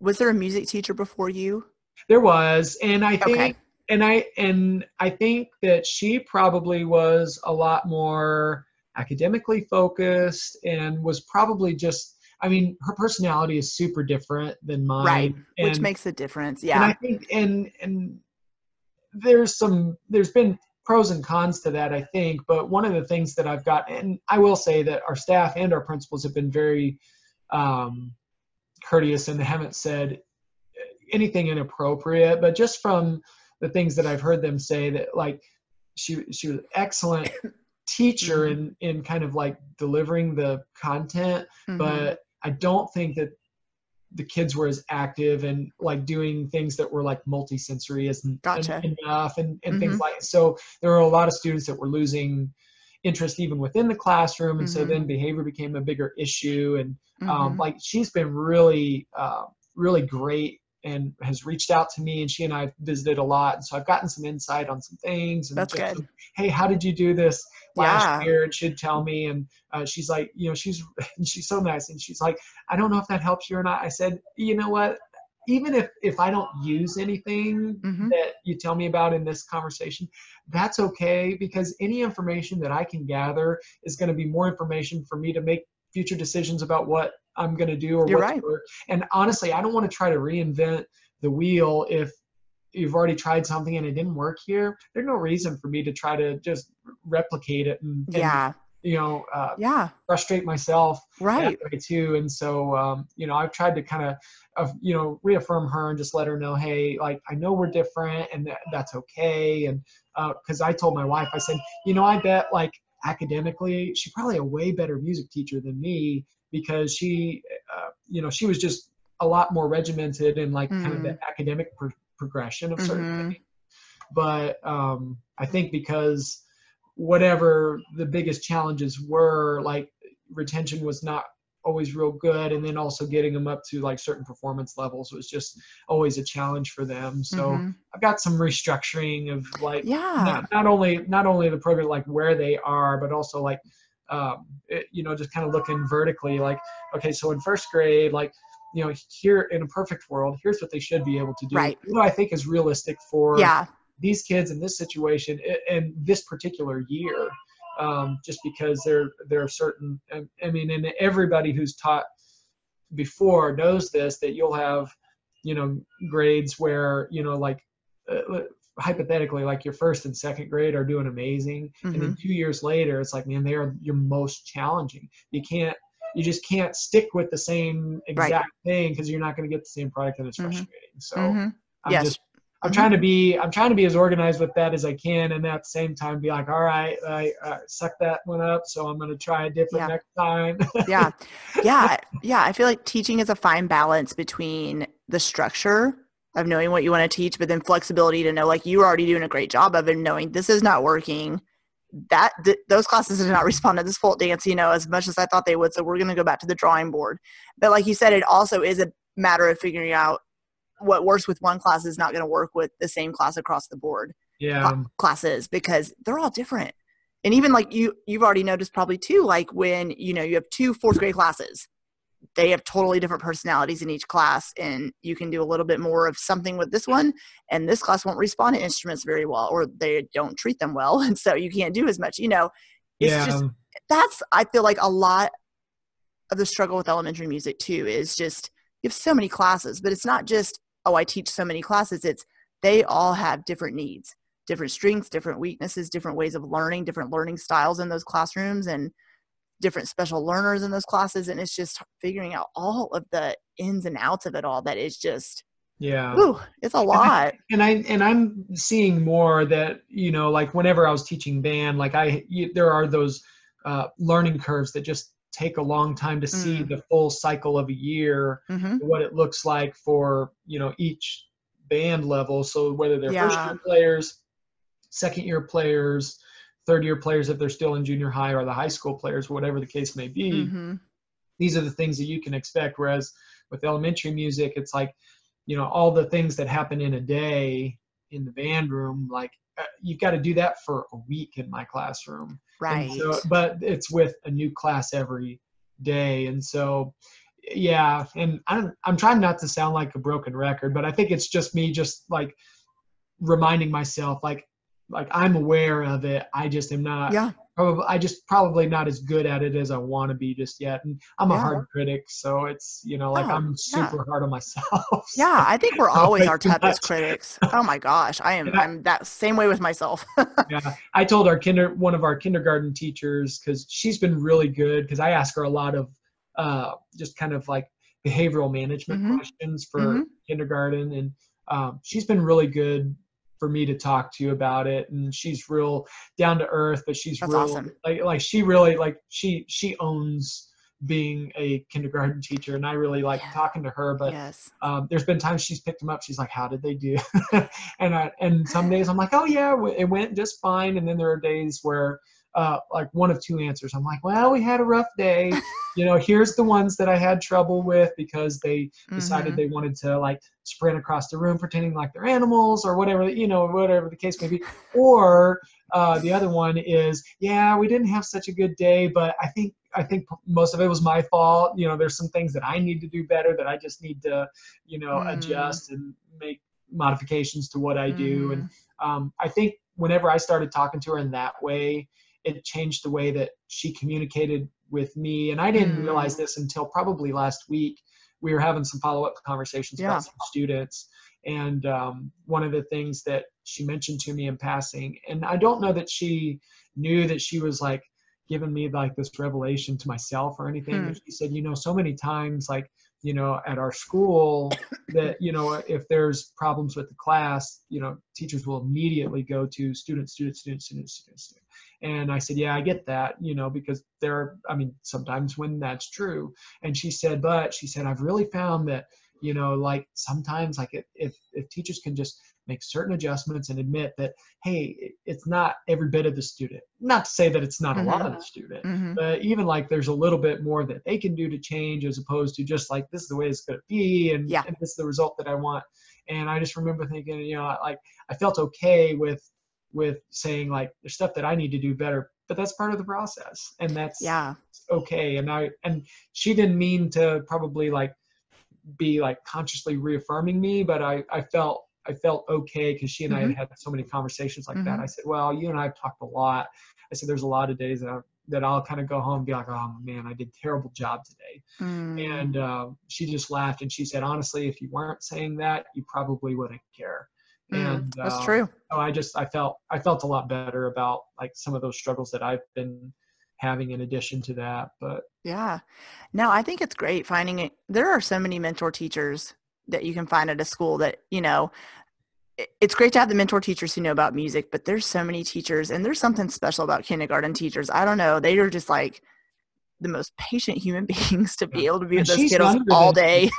[SPEAKER 1] was there a music teacher before you
[SPEAKER 3] there was and i think okay. and i and i think that she probably was a lot more academically focused and was probably just I mean, her personality is super different than mine.
[SPEAKER 1] Right. And, which makes a difference. Yeah.
[SPEAKER 3] And I think and and there's some there's been pros and cons to that, I think. But one of the things that I've got, and I will say that our staff and our principals have been very um, courteous and they haven't said anything inappropriate. But just from the things that I've heard them say, that like she she was excellent teacher mm-hmm. in in kind of like delivering the content mm-hmm. but i don't think that the kids were as active and like doing things that were like multisensory as
[SPEAKER 1] gotcha.
[SPEAKER 3] enough and, and mm-hmm. things like so there were a lot of students that were losing interest even within the classroom and so then mm-hmm. behavior became a bigger issue and um, mm-hmm. like she's been really uh, really great and has reached out to me and she and I visited a lot. And so I've gotten some insight on some things. And
[SPEAKER 1] That's good.
[SPEAKER 3] Some, hey, how did you do this last yeah. year? And she'd tell me. And uh, she's like, you know, she's, she's so nice. And she's like, I don't know if that helps you or not. I said, you know what? Even if, if I don't use anything mm-hmm. that you tell me about in this conversation, that's okay because any information that I can gather is going to be more information for me to make future decisions about what I'm going to do or
[SPEAKER 1] You're
[SPEAKER 3] what
[SPEAKER 1] right.
[SPEAKER 3] work. And honestly, I don't want to try to reinvent the wheel if you've already tried something and it didn't work here. There's no reason for me to try to just replicate it and, and
[SPEAKER 1] yeah.
[SPEAKER 3] You know, uh,
[SPEAKER 1] yeah,
[SPEAKER 3] frustrate myself
[SPEAKER 1] right
[SPEAKER 3] too. And so, um, you know, I've tried to kind of, of, you know, reaffirm her and just let her know, hey, like I know we're different and that, that's okay. And because uh, I told my wife, I said, you know, I bet like academically, she's probably a way better music teacher than me because she, uh, you know, she was just a lot more regimented in like mm-hmm. kind of the mm. academic pro- progression of certain mm-hmm. things. But um, I think because whatever the biggest challenges were, like retention was not always real good and then also getting them up to like certain performance levels was just always a challenge for them so mm-hmm. i've got some restructuring of like
[SPEAKER 1] yeah
[SPEAKER 3] not, not only not only the program like where they are but also like um, it, you know, just kind of looking vertically, like, okay, so in first grade, like, you know, here in a perfect world, here's what they should be able to do.
[SPEAKER 1] Right.
[SPEAKER 3] What I think is realistic for
[SPEAKER 1] yeah.
[SPEAKER 3] these kids in this situation and this particular year, um, just because there there are certain. I mean, and everybody who's taught before knows this that you'll have, you know, grades where you know, like uh, hypothetically like your first and second grade are doing amazing mm-hmm. and then mm-hmm. two years later it's like man they are your most challenging you can't you just can't stick with the same exact right. thing because you're not going to get the same product and it's mm-hmm. frustrating so
[SPEAKER 1] mm-hmm.
[SPEAKER 3] i'm
[SPEAKER 1] yes.
[SPEAKER 3] just i'm trying to be i'm trying to be as organized with that as i can and at the same time be like all right i uh, suck that one up so i'm going to try a different
[SPEAKER 1] yeah.
[SPEAKER 3] next time
[SPEAKER 1] yeah yeah yeah i feel like teaching is a fine balance between the structure of knowing what you want to teach, but then flexibility to know like you're already doing a great job of it, knowing this is not working. That th- those classes did not respond to this folk dance, you know, as much as I thought they would. So we're going to go back to the drawing board. But like you said, it also is a matter of figuring out what works with one class is not going to work with the same class across the board.
[SPEAKER 3] Yeah,
[SPEAKER 1] classes because they're all different. And even like you, you've already noticed probably too, like when you know you have two fourth grade classes they have totally different personalities in each class and you can do a little bit more of something with this one and this class won't respond to instruments very well or they don't treat them well and so you can't do as much you know it's
[SPEAKER 3] yeah.
[SPEAKER 1] just that's i feel like a lot of the struggle with elementary music too is just you have so many classes but it's not just oh i teach so many classes. It's they all have different needs different strengths different weaknesses different ways of learning different learning styles in those classrooms and different special learners in those classes. And it's just figuring out all of the ins and outs of it all that is just
[SPEAKER 3] yeah.
[SPEAKER 1] Ooh, it's a lot
[SPEAKER 3] and I, and I and i'm seeing more that you know like whenever i was teaching band like i you, there are those uh, learning curves that just take a long time to see mm. the full cycle of a year
[SPEAKER 1] mm-hmm.
[SPEAKER 3] what it looks like for you know each band level so whether they're
[SPEAKER 1] yeah.
[SPEAKER 3] first year players second year players third year players if they're still in junior high or the high school players, whatever the case may be. Mm-hmm. These are the things that you can expect. Whereas with elementary music, it's like, you know, all the things that happen in a day in the band room, like uh, you've got to do that for a week in my classroom.
[SPEAKER 1] Right.
[SPEAKER 3] So, but it's with a new class every day. And so, yeah, and I'm I'm trying not to sound like a broken record, but I think it's just me just like reminding myself like like I'm aware of it. I just am not
[SPEAKER 1] yeah.
[SPEAKER 3] Probably I just probably not as good at it as I want to be just yet. And I'm a hard critic, so it's you know like oh, I'm super yeah. hard on myself. so.
[SPEAKER 1] Yeah, I think we're always our toughest critics. Oh my gosh, I am I, am that same way with myself.
[SPEAKER 3] yeah, I told our kinder one of our kindergarten teachers because she's been really good because I ask her a lot of uh, just kind of like behavioral management mm-hmm. questions for mm-hmm. kindergarten and um, she's been really good for me to talk to you about it and she's real down to earth but she's
[SPEAKER 1] That's
[SPEAKER 3] real
[SPEAKER 1] awesome.
[SPEAKER 3] like like she really like she she owns being a kindergarten teacher and i really like yeah. talking to her but
[SPEAKER 1] yes.
[SPEAKER 3] um, there's been times she's picked them up she's like how did they do and I, and some days i'm like oh yeah it went just fine and then there are days where uh, like one of two answers. I'm like, well, we had a rough day. you know, here's the ones that I had trouble with because they decided mm-hmm. they wanted to like sprint across the room pretending like they're animals or whatever, you know, whatever the case may be. Or uh, the other one is, yeah, we didn't have such a good day, but I think I think most of it was my fault. You know, there's some things that I need to do better that I just need to, you know, mm. adjust and make modifications to what I do. Mm. And um, I think whenever I started talking to her in that way, it changed the way that she communicated with me. And I didn't mm. realize this until probably last week. We were having some follow up conversations yeah. about some students. And um, one of the things that she mentioned to me in passing, and I don't know that she knew that she was like giving me like this revelation to myself or anything. Hmm. She said, you know, so many times, like, you know, at our school, that, you know, if there's problems with the class, you know, teachers will immediately go to student, student, student, student, student, student. And I said, Yeah, I get that, you know, because there are, I mean, sometimes when that's true. And she said, But she said, I've really found that, you know, like sometimes, like if, if teachers can just make certain adjustments and admit that, hey, it's not every bit of the student. Not to say that it's not mm-hmm. a lot of the student, mm-hmm. but even like there's a little bit more that they can do to change as opposed to just like, this is the way it's going to be and,
[SPEAKER 1] yeah.
[SPEAKER 3] and this is the result that I want. And I just remember thinking, you know, like I felt okay with with saying like there's stuff that I need to do better, but that's part of the process and that's
[SPEAKER 1] yeah
[SPEAKER 3] okay. And I and she didn't mean to probably like be like consciously reaffirming me, but I I felt I felt okay because she and mm-hmm. I had mm-hmm. had so many conversations like mm-hmm. that. I said, well, you and I have talked a lot. I said, there's a lot of days that I, that I'll kind of go home and be like, oh man, I did terrible job today. Mm. And uh, she just laughed and she said, honestly, if you weren't saying that, you probably wouldn't care.
[SPEAKER 1] And that's uh, true.
[SPEAKER 3] So I just I felt I felt a lot better about like some of those struggles that I've been having in addition to that. But
[SPEAKER 1] yeah, no, I think it's great finding it. There are so many mentor teachers that you can find at a school that you know it's great to have the mentor teachers who know about music, but there's so many teachers, and there's something special about kindergarten teachers. I don't know, they are just like the most patient human beings to be able to be and with those kiddos all day.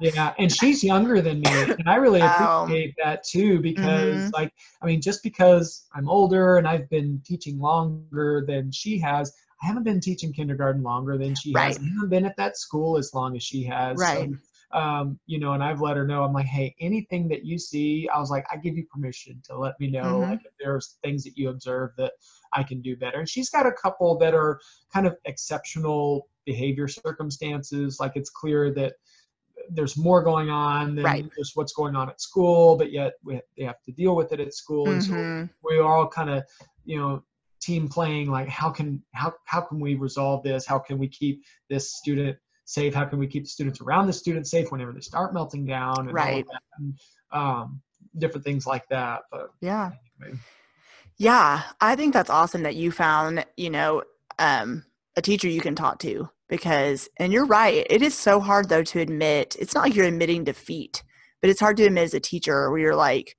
[SPEAKER 3] yeah, and she's younger than me, and I really appreciate um, that too because, mm-hmm. like, I mean, just because I'm older and I've been teaching longer than she has, I haven't been teaching kindergarten longer than she
[SPEAKER 1] right.
[SPEAKER 3] has. I haven't been at that school as long as she has.
[SPEAKER 1] Right.
[SPEAKER 3] So, um, you know, and I've let her know. I'm like, hey, anything that you see, I was like, I give you permission to let me know mm-hmm. like if there's things that you observe that I can do better. And she's got a couple that are kind of exceptional behavior circumstances. Like it's clear that there's more going on than
[SPEAKER 1] right.
[SPEAKER 3] just what's going on at school, but yet we have, they have to deal with it at school. Mm-hmm. And so we are all kind of, you know, team playing like how can how how can we resolve this? How can we keep this student safe? How can we keep the students around the students safe whenever they start melting down? And
[SPEAKER 1] right.
[SPEAKER 3] And, um, different things like that. But
[SPEAKER 1] yeah. Anyway. Yeah, I think that's awesome that you found, you know, um, a teacher you can talk to because, and you're right, it is so hard though to admit. It's not like you're admitting defeat, but it's hard to admit as a teacher where you're like,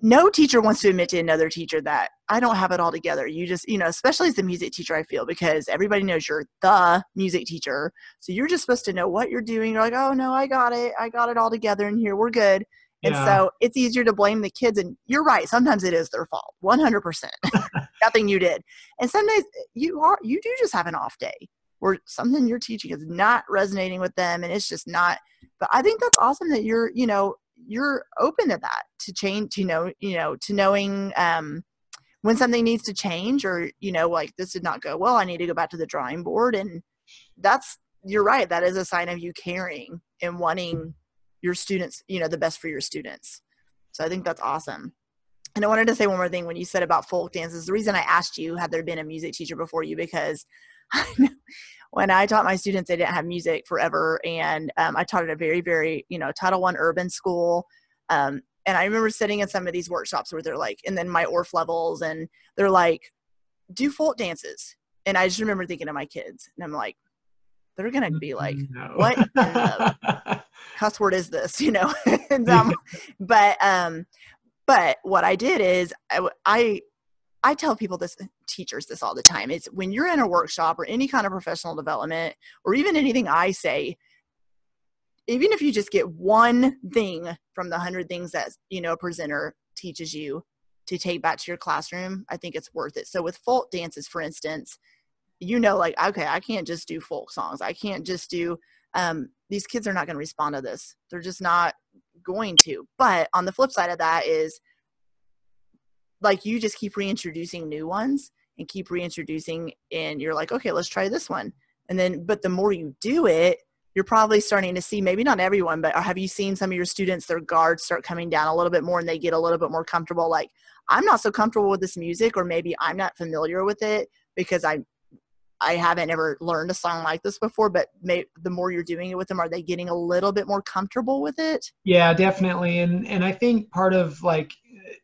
[SPEAKER 1] no teacher wants to admit to another teacher that I don't have it all together. You just, you know, especially as the music teacher, I feel because everybody knows you're the music teacher. So you're just supposed to know what you're doing. You're like, oh no, I got it. I got it all together in here. We're good. And yeah. so it's easier to blame the kids. And you're right. Sometimes it is their fault. 100%. Nothing you did. And some days you are, you do just have an off day where something you're teaching is not resonating with them and it's just not. But I think that's awesome that you're, you know, you're open to that to change, you know, you know, to knowing, um, when something needs to change or you know like this did not go well i need to go back to the drawing board and that's you're right that is a sign of you caring and wanting your students you know the best for your students. So i think that's awesome. And i wanted to say one more thing when you said about folk dances the reason i asked you had there been a music teacher before you because when i taught my students they didn't have music forever and um, i taught at a very very you know title one urban school um, and I remember sitting in some of these workshops where they're like, and then my Orff levels, and they're like, do folk dances. And I just remember thinking of my kids, and I'm like, they're gonna be like, no. what cuss word is this, you know? and, um, but um, but what I did is I, I I tell people this, teachers this all the time. It's when you're in a workshop or any kind of professional development, or even anything I say, even if you just get one thing from the hundred things that you know a presenter teaches you to take back to your classroom i think it's worth it. So with folk dances for instance you know like okay i can't just do folk songs. I can't just do um, these kids are not going to respond to this. They're just not going to. But on the flip side of that is like you just keep reintroducing new ones and keep reintroducing and you're like okay let's try this one. And then but the more you do it you're probably starting to see maybe not everyone but have you seen some of your students their guards start coming down a little bit more and they get a little bit more comfortable? Like i'm not so comfortable with this music or maybe i'm not familiar with it because i i haven't ever learned a song like this before but may, the more you're doing it with them are they getting a little bit more comfortable with it?
[SPEAKER 3] Yeah definitely. And and i think part of like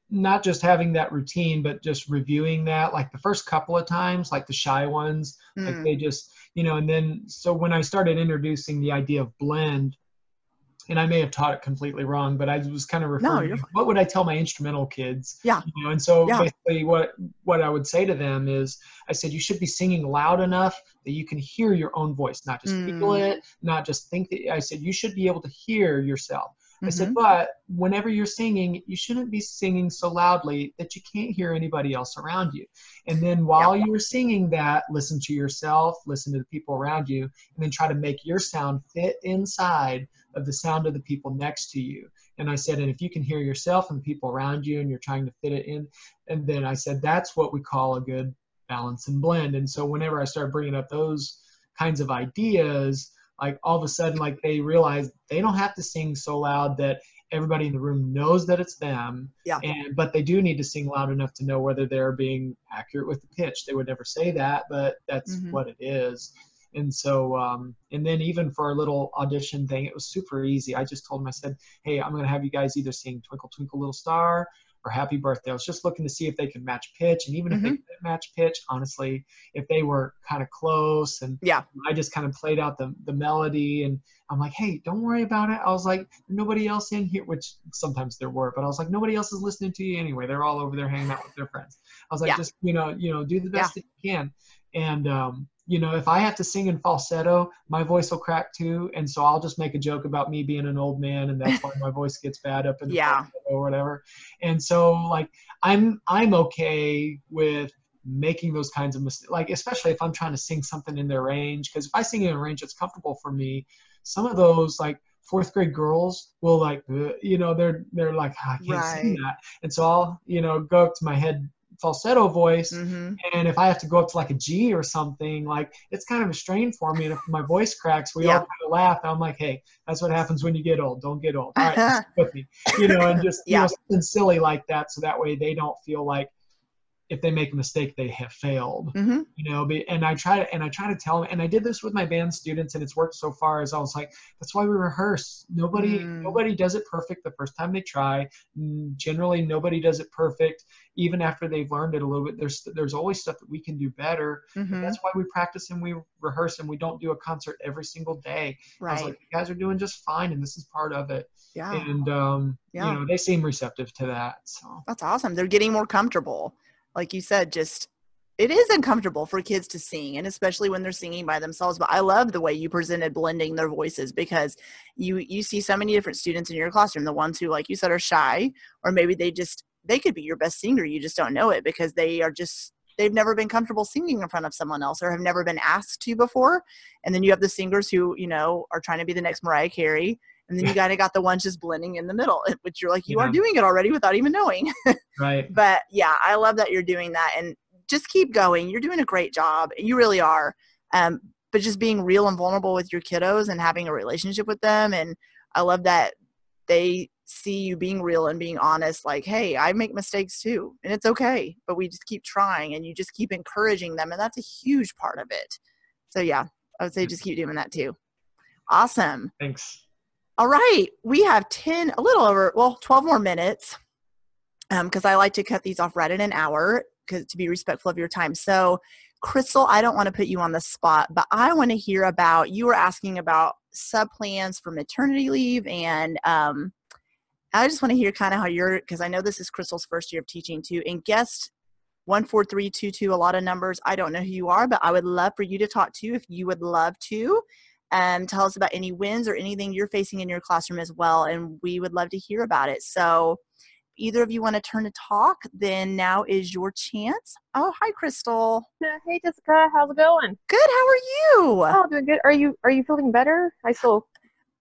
[SPEAKER 3] not just having that routine but just reviewing that like the first couple of times like the shy ones mm. like they just you know and then so when i started introducing the idea of blend and I may have taught it completely wrong, but I was kind of referring no, to what would I tell my instrumental kids?
[SPEAKER 1] Yeah.
[SPEAKER 3] You know, and so yeah. basically what what I would say to them is I said you should be singing loud enough that you can hear your own voice, not just mm. feel it, not just think that I said you should be able to hear yourself. Mm-hmm. I said, mm-hmm. but whenever you're singing, you shouldn't be singing so loudly that you can't hear anybody else around you. And then while you're singing that, listen to yourself, listen to the people around you, and then try to make your sound fit inside of the sound of the people next to you. And I said, and if you can hear yourself and the people around you and you're trying to fit it in, and then I said, that's what we call a good balance and blend. And so whenever I start bringing up those kinds of ideas, like all of a sudden like they realize they don't have to sing so loud that everybody in the room knows that it's them.
[SPEAKER 1] Yeah.
[SPEAKER 3] And but they do need to sing loud enough to know whether they're being accurate with the pitch. They would never say that but that's mm-hmm. what it is. And so um, and then even for our little audition thing it was super easy. I just told them i said hey i'm going to have you guys either sing twinkle twinkle little star or happy birthday. I was just looking to see if they could match pitch. And even mm-hmm. if they mm-hmm. couldn't match pitch, honestly, if they were kind of close and
[SPEAKER 1] yeah,
[SPEAKER 3] I just kind of played out the, the melody and I'm like, hey, don't worry about it. I was like, nobody else in here, which sometimes there were, but I was like, nobody else is listening to you anyway. They're all over there hanging out with their friends. I was like, yeah. just, you know, you know, do the best yeah. that you can. And um, you know, if I have to sing in falsetto, my voice will crack too. And so I'll just make a joke about me being an old man and that's why my voice gets bad up in the
[SPEAKER 1] yeah.
[SPEAKER 3] or whatever. And so like I'm I'm okay with making those kinds of mistakes like especially if I'm trying to sing something in their range. Because if I sing in a range that's comfortable for me, some of those like fourth grade girls will like you know they're they're like oh, I can't right. sing that. And so I'll, you know, go up to my head falsetto voice mm-hmm. and if i have to go up to like a g or something like it's kind of a strain for me and if my voice cracks we yeah. all kind of laugh i'm like hey that's what happens when you get old don't get old all right with me you know and just yeah. you know something silly like that so that way they don't feel like if they make a mistake they have failed. Mm-hmm. you know and i try to and i try to tell them and i did this with my band students and it's worked so far as i was like that's why we rehearse. Nobody mm. nobody does it perfect the first time they try. Generally nobody does it perfect. Even after they've learned it a little bit there's there's always stuff that we can do better. Mm-hmm. that's why we practice and we rehearse and we don't do a concert every single day.
[SPEAKER 1] Right. i was
[SPEAKER 3] like you guys are doing just fine and this is part of it.
[SPEAKER 1] Yeah.
[SPEAKER 3] And um yeah. you know they seem receptive to that so.
[SPEAKER 1] That's awesome. They're getting more comfortable like you said, just it is uncomfortable for kids to sing and especially when they're singing by themselves but i love the way you presented blending their voices because you you see so many different students in your classroom the ones who like you said are shy or maybe they just they could be your best singer you just don't know it because they are just they've never been comfortable singing in front of someone else or have never been asked to before and then you have the singers who you know are trying to be the next mariah carey and then you kind of got the ones just blending in the middle which you're like you yeah. are doing it already without even knowing.
[SPEAKER 3] Right.
[SPEAKER 1] But yeah i love that you're doing that and just keep going. You're doing a great job you really are. Um, but just being real and vulnerable with your kiddos and having a relationship with them and i love that they see you being real and being honest like hey i make mistakes too and it's okay but we just keep trying and you just keep encouraging them and that's a huge part of it. So yeah i would say just keep doing that too. Awesome.
[SPEAKER 3] Thanks
[SPEAKER 1] all right we have 10 a little over well 12 more minutes because um, i like to cut these off right in an hour because to be respectful of your time so crystal i don't want to put you on the spot but i want to hear about you were asking about sub plans for maternity leave and um, I just want to hear kind of how you're, because I know this is Crystal's first year of teaching too. And guest 14322, a lot of numbers. I don't know who you are, but I would love for you to talk to if you would love to. Um, tell us about any wins or anything you're facing in your classroom as well. And we would love to hear about it. So, either of you want to turn to talk, then now is your chance. Oh, hi, Crystal.
[SPEAKER 4] Hey, Jessica. How's it going?
[SPEAKER 1] Good. How are you?
[SPEAKER 4] Oh, doing good. Are you Are you feeling better? I still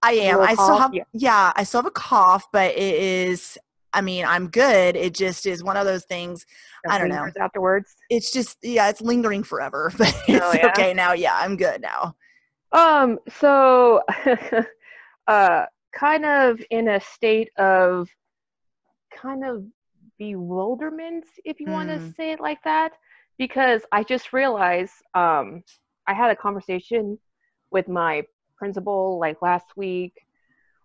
[SPEAKER 1] I am. I still have yeah. yeah, I still have a cough, but it is I mean, I'm good. It just is one of those things. That I don't know.
[SPEAKER 4] Afterwards,
[SPEAKER 1] it's just yeah, it's lingering forever, but it's oh, yeah? okay now. Yeah, I'm good now.
[SPEAKER 4] Um. So, uh, kind of in a state of kind of bewilderment, if you mm. want to say it like that, because I just realized um, I had a conversation with my principal like last week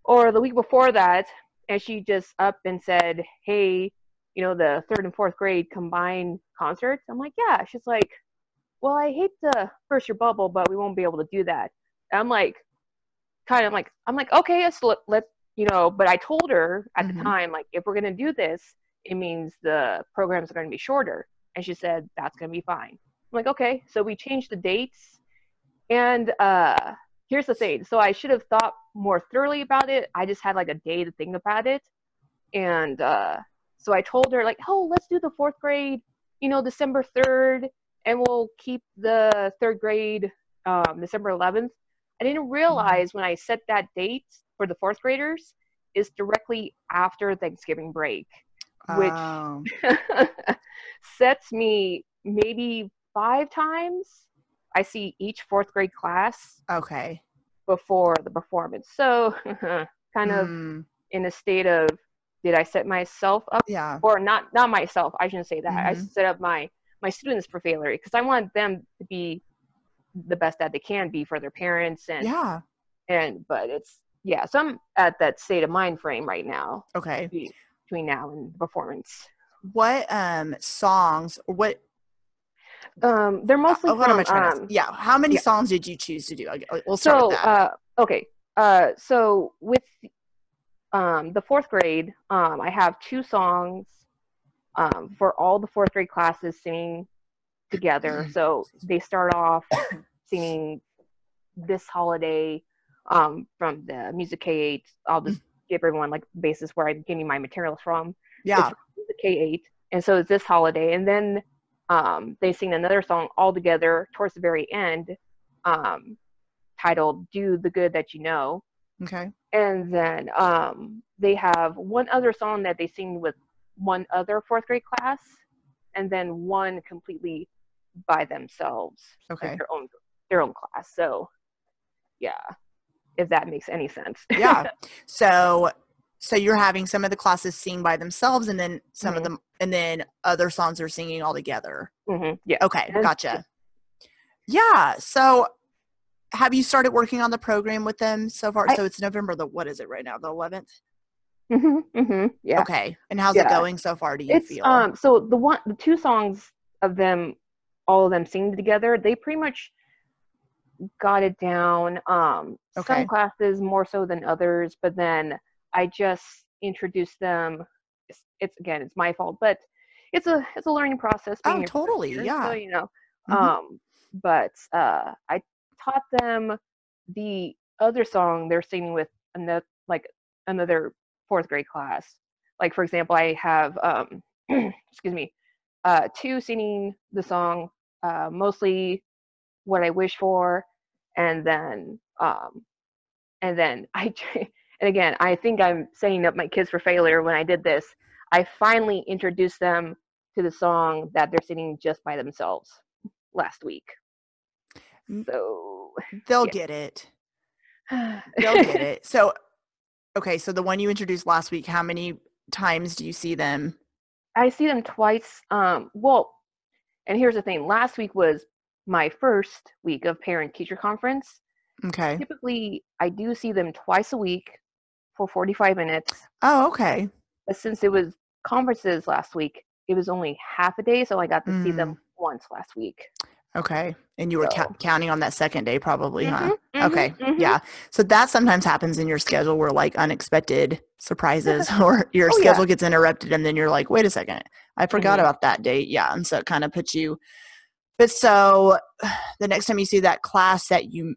[SPEAKER 4] or the week before that and she just up and said hey you know the third and fourth grade combined concerts i'm like yeah she's like well i hate to burst your bubble but we won't be able to do that i'm like kind of like i'm like okay let's let you know but i told her at mm-hmm. the time like if we're going to do this it means the programs are going to be shorter and she said that's going to be fine i'm like okay so we changed the dates and uh here's the thing. So I should have thought more thoroughly about it. I just had like a day to think about it. And uh, so I told her, like, oh, let's do the fourth grade, you know, December 3rd, and we'll keep the third grade um, December 11th. I didn't mm-hmm. realize when I set that date for the fourth graders is directly after Thanksgiving break, which oh. sets me maybe five times I see each fourth grade class.
[SPEAKER 1] Okay.
[SPEAKER 4] Before the performance. So kind of mm. in a state of did I set myself up?
[SPEAKER 1] Yeah.
[SPEAKER 4] Or not not myself. I shouldn't say that. Mm-hmm. I set up my my students for failure because I want them to be the best that they can be for their parents and
[SPEAKER 1] yeah.
[SPEAKER 4] And but it's yeah, so I'm at that state of mind frame right now.
[SPEAKER 1] Okay.
[SPEAKER 4] Between now and performance.
[SPEAKER 1] What um songs what
[SPEAKER 4] um, they're mostly
[SPEAKER 1] oh,
[SPEAKER 4] from,
[SPEAKER 1] um, yeah. How many yeah. songs did you choose to do? We'll start
[SPEAKER 4] so,
[SPEAKER 1] with that.
[SPEAKER 4] Uh, okay. Uh, so with um, the fourth grade, um, I have two songs um, for all the fourth grade classes singing together. So they start off singing this holiday um, from the Music K8. I'll just give everyone like basis where I'm getting my materials from.
[SPEAKER 1] Yeah.
[SPEAKER 4] Music K8. And so it's this holiday. And then um, they sing another song all together towards the very end um, titled do the good that you know
[SPEAKER 1] okay
[SPEAKER 4] and then um, they have one other song that they sing with one other fourth grade class and then one completely by themselves
[SPEAKER 1] okay.
[SPEAKER 4] like their own their own class. So yeah if that makes any sense.
[SPEAKER 1] Yeah. So so you're having some of the classes sing by themselves and then some mm-hmm. of them and then other songs are singing all together.
[SPEAKER 4] Mm-hmm. yeah.
[SPEAKER 1] Okay. Gotcha. yeah. So have you started working on the program with them so far? I, so it's november the what is it right now? The 11th
[SPEAKER 4] mm-hmm, mm-hmm, yeah.
[SPEAKER 1] Okay. And how's yeah. it going so far do you
[SPEAKER 4] it's,
[SPEAKER 1] feel?
[SPEAKER 4] um so the one the two songs of them all of them singing together they pretty much got it down um okay. some classes more so than others but then I just introduced them. It's, it's again, it's my fault, but it's a it's a learning process.
[SPEAKER 1] Oh, totally. Yeah.
[SPEAKER 4] So, you know, mm-hmm. um, but uh, I taught them the other song they're singing with another like another fourth grade class. Like for example, I have um, excuse me, uh, two singing the song uh, mostly what I wish for, and then um, and then I and again I think I'm setting up my kids for failure when I did this. I finally introduced them to the song that they're singing just by themselves last week. So
[SPEAKER 1] they'll yeah. get it. they'll get it. So okay, so the one you introduced last week, how many times do you see them?
[SPEAKER 4] I see them twice. Um, well, and here's the thing. Last week was my first week of parent teacher conference.
[SPEAKER 1] Okay.
[SPEAKER 4] Typically, I do see them twice a week for 45 minutes.
[SPEAKER 1] Oh, okay.
[SPEAKER 4] But since it was conferences last week, it was only half a day, so I got to mm. see them once last week.
[SPEAKER 1] Okay. And you were so. ca- counting on that second day, probably, mm-hmm, huh? Mm-hmm, okay. Mm-hmm. Yeah. So that sometimes happens in your schedule where like unexpected surprises or your oh, schedule yeah. gets interrupted and then you're like, wait a second, I forgot mm-hmm. about that date. Yeah. And so it kind of puts you, but so the next time you see that class that you,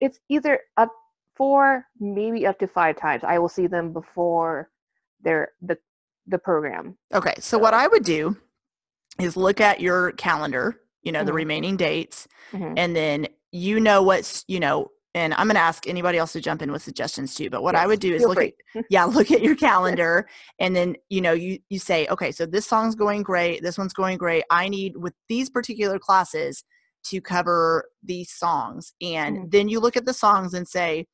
[SPEAKER 4] it's either up four, maybe up to five times. I will see them before their the the program.
[SPEAKER 1] Okay. So, so. what I would do is look at your calendar you know, mm-hmm. the remaining dates. Mm-hmm. And then you know what's, you know, and I'm going to ask anybody else to jump in with suggestions too. But what yes, I would do is look free. at, yeah, look at your calendar, and then you know you you say, okay, so this song's going great, this one's going great. I need with these particular classes to cover these songs, and mm-hmm. then you look at the songs and say,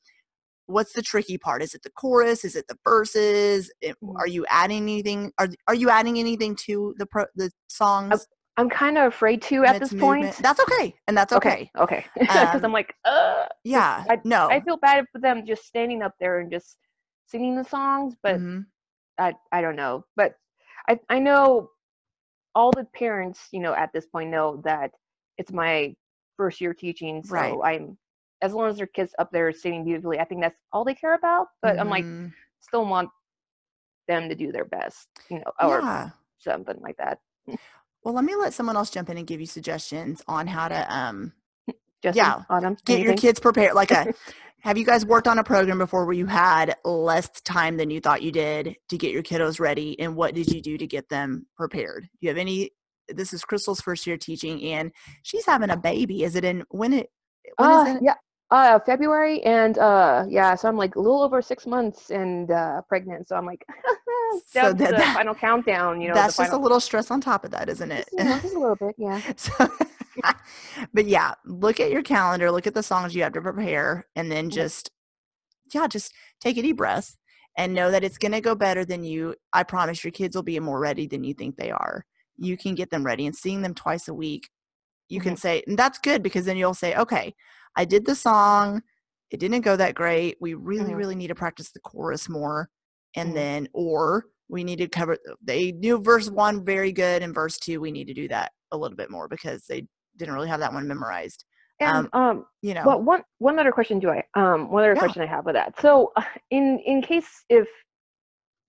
[SPEAKER 1] what's the tricky part? Is it the chorus? Is it the verses? Mm-hmm. Are you adding anything? Are are you adding anything to the pro, the songs?
[SPEAKER 4] I'm kind of afraid to at this movement. point.
[SPEAKER 1] That's okay, and that's okay.
[SPEAKER 4] Okay, because um, I'm like, uh,
[SPEAKER 1] yeah,
[SPEAKER 4] I,
[SPEAKER 1] no,
[SPEAKER 4] I feel bad for them just standing up there and just singing the songs, but mm-hmm. I I don't know, but I I know all the parents, you know, at this point know that it's my first year teaching, so right. I'm as long as their kids up there singing beautifully, I think that's all they care about. But mm-hmm. I'm like, mm-hmm. still want them to do their best, you know, or yeah. something like that.
[SPEAKER 1] Well, let me let someone else jump in and give you suggestions on how to um
[SPEAKER 4] Justin, yeah,
[SPEAKER 1] Autumn, get anything? your kids prepared. Like a have you guys worked on a program before where you had less time than you thought you did to get your kiddos ready and what did you do to get them prepared? Do you have any this is Crystal's first year teaching and she's having a baby. Is it in when it when
[SPEAKER 4] uh, it? Yeah, uh, February, and uh, yeah, so I'm like a little over six months and uh, pregnant. So I'm like, so that, the that, final countdown. You know,
[SPEAKER 1] that's
[SPEAKER 4] just
[SPEAKER 1] final... a little stress on top of that, isn't it?
[SPEAKER 4] Just a little bit, yeah. so,
[SPEAKER 1] but yeah, look at your calendar, look at the songs you have to prepare, and then just yeah, just take a deep breath and know that it's going to go better than you. I promise your kids will be more ready than you think they are. You can get them ready, and seeing them twice a week, you mm-hmm. can say, and that's good because then you'll say, okay I did the song. It didn't go that great. We really, mm-hmm. really need to practice the chorus more. And mm-hmm. then, or we need to cover, they knew verse one very good, and verse two, we need to do that a little bit more because they didn't really have that one memorized.
[SPEAKER 4] And um, um you know, well, one one other question do I um one other yeah. question I have with that. So, uh, in in case if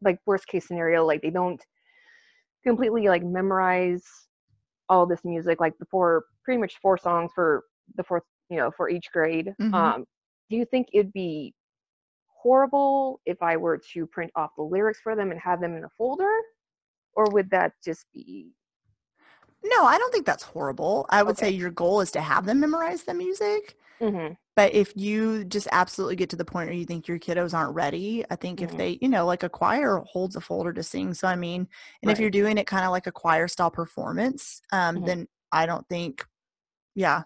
[SPEAKER 4] like worst case scenario, like they don't completely like memorize all this music, like the four pretty much four songs for the fourth you know, for each grade. Mm-hmm. Um, do you think it'd be horrible if I were to print off the lyrics for them and have them in a folder? Or would that just be
[SPEAKER 1] no, I don't think that's horrible. I would okay. say your goal is to have them memorize the music. Mm-hmm. But if you just absolutely get to the point where you think your kiddos aren't ready, I think mm-hmm. if they, you know, like a choir holds a folder to sing. So, I mean, and right. if you're doing it kind of like a choir style performance, um, mm-hmm. then I don't think, yeah,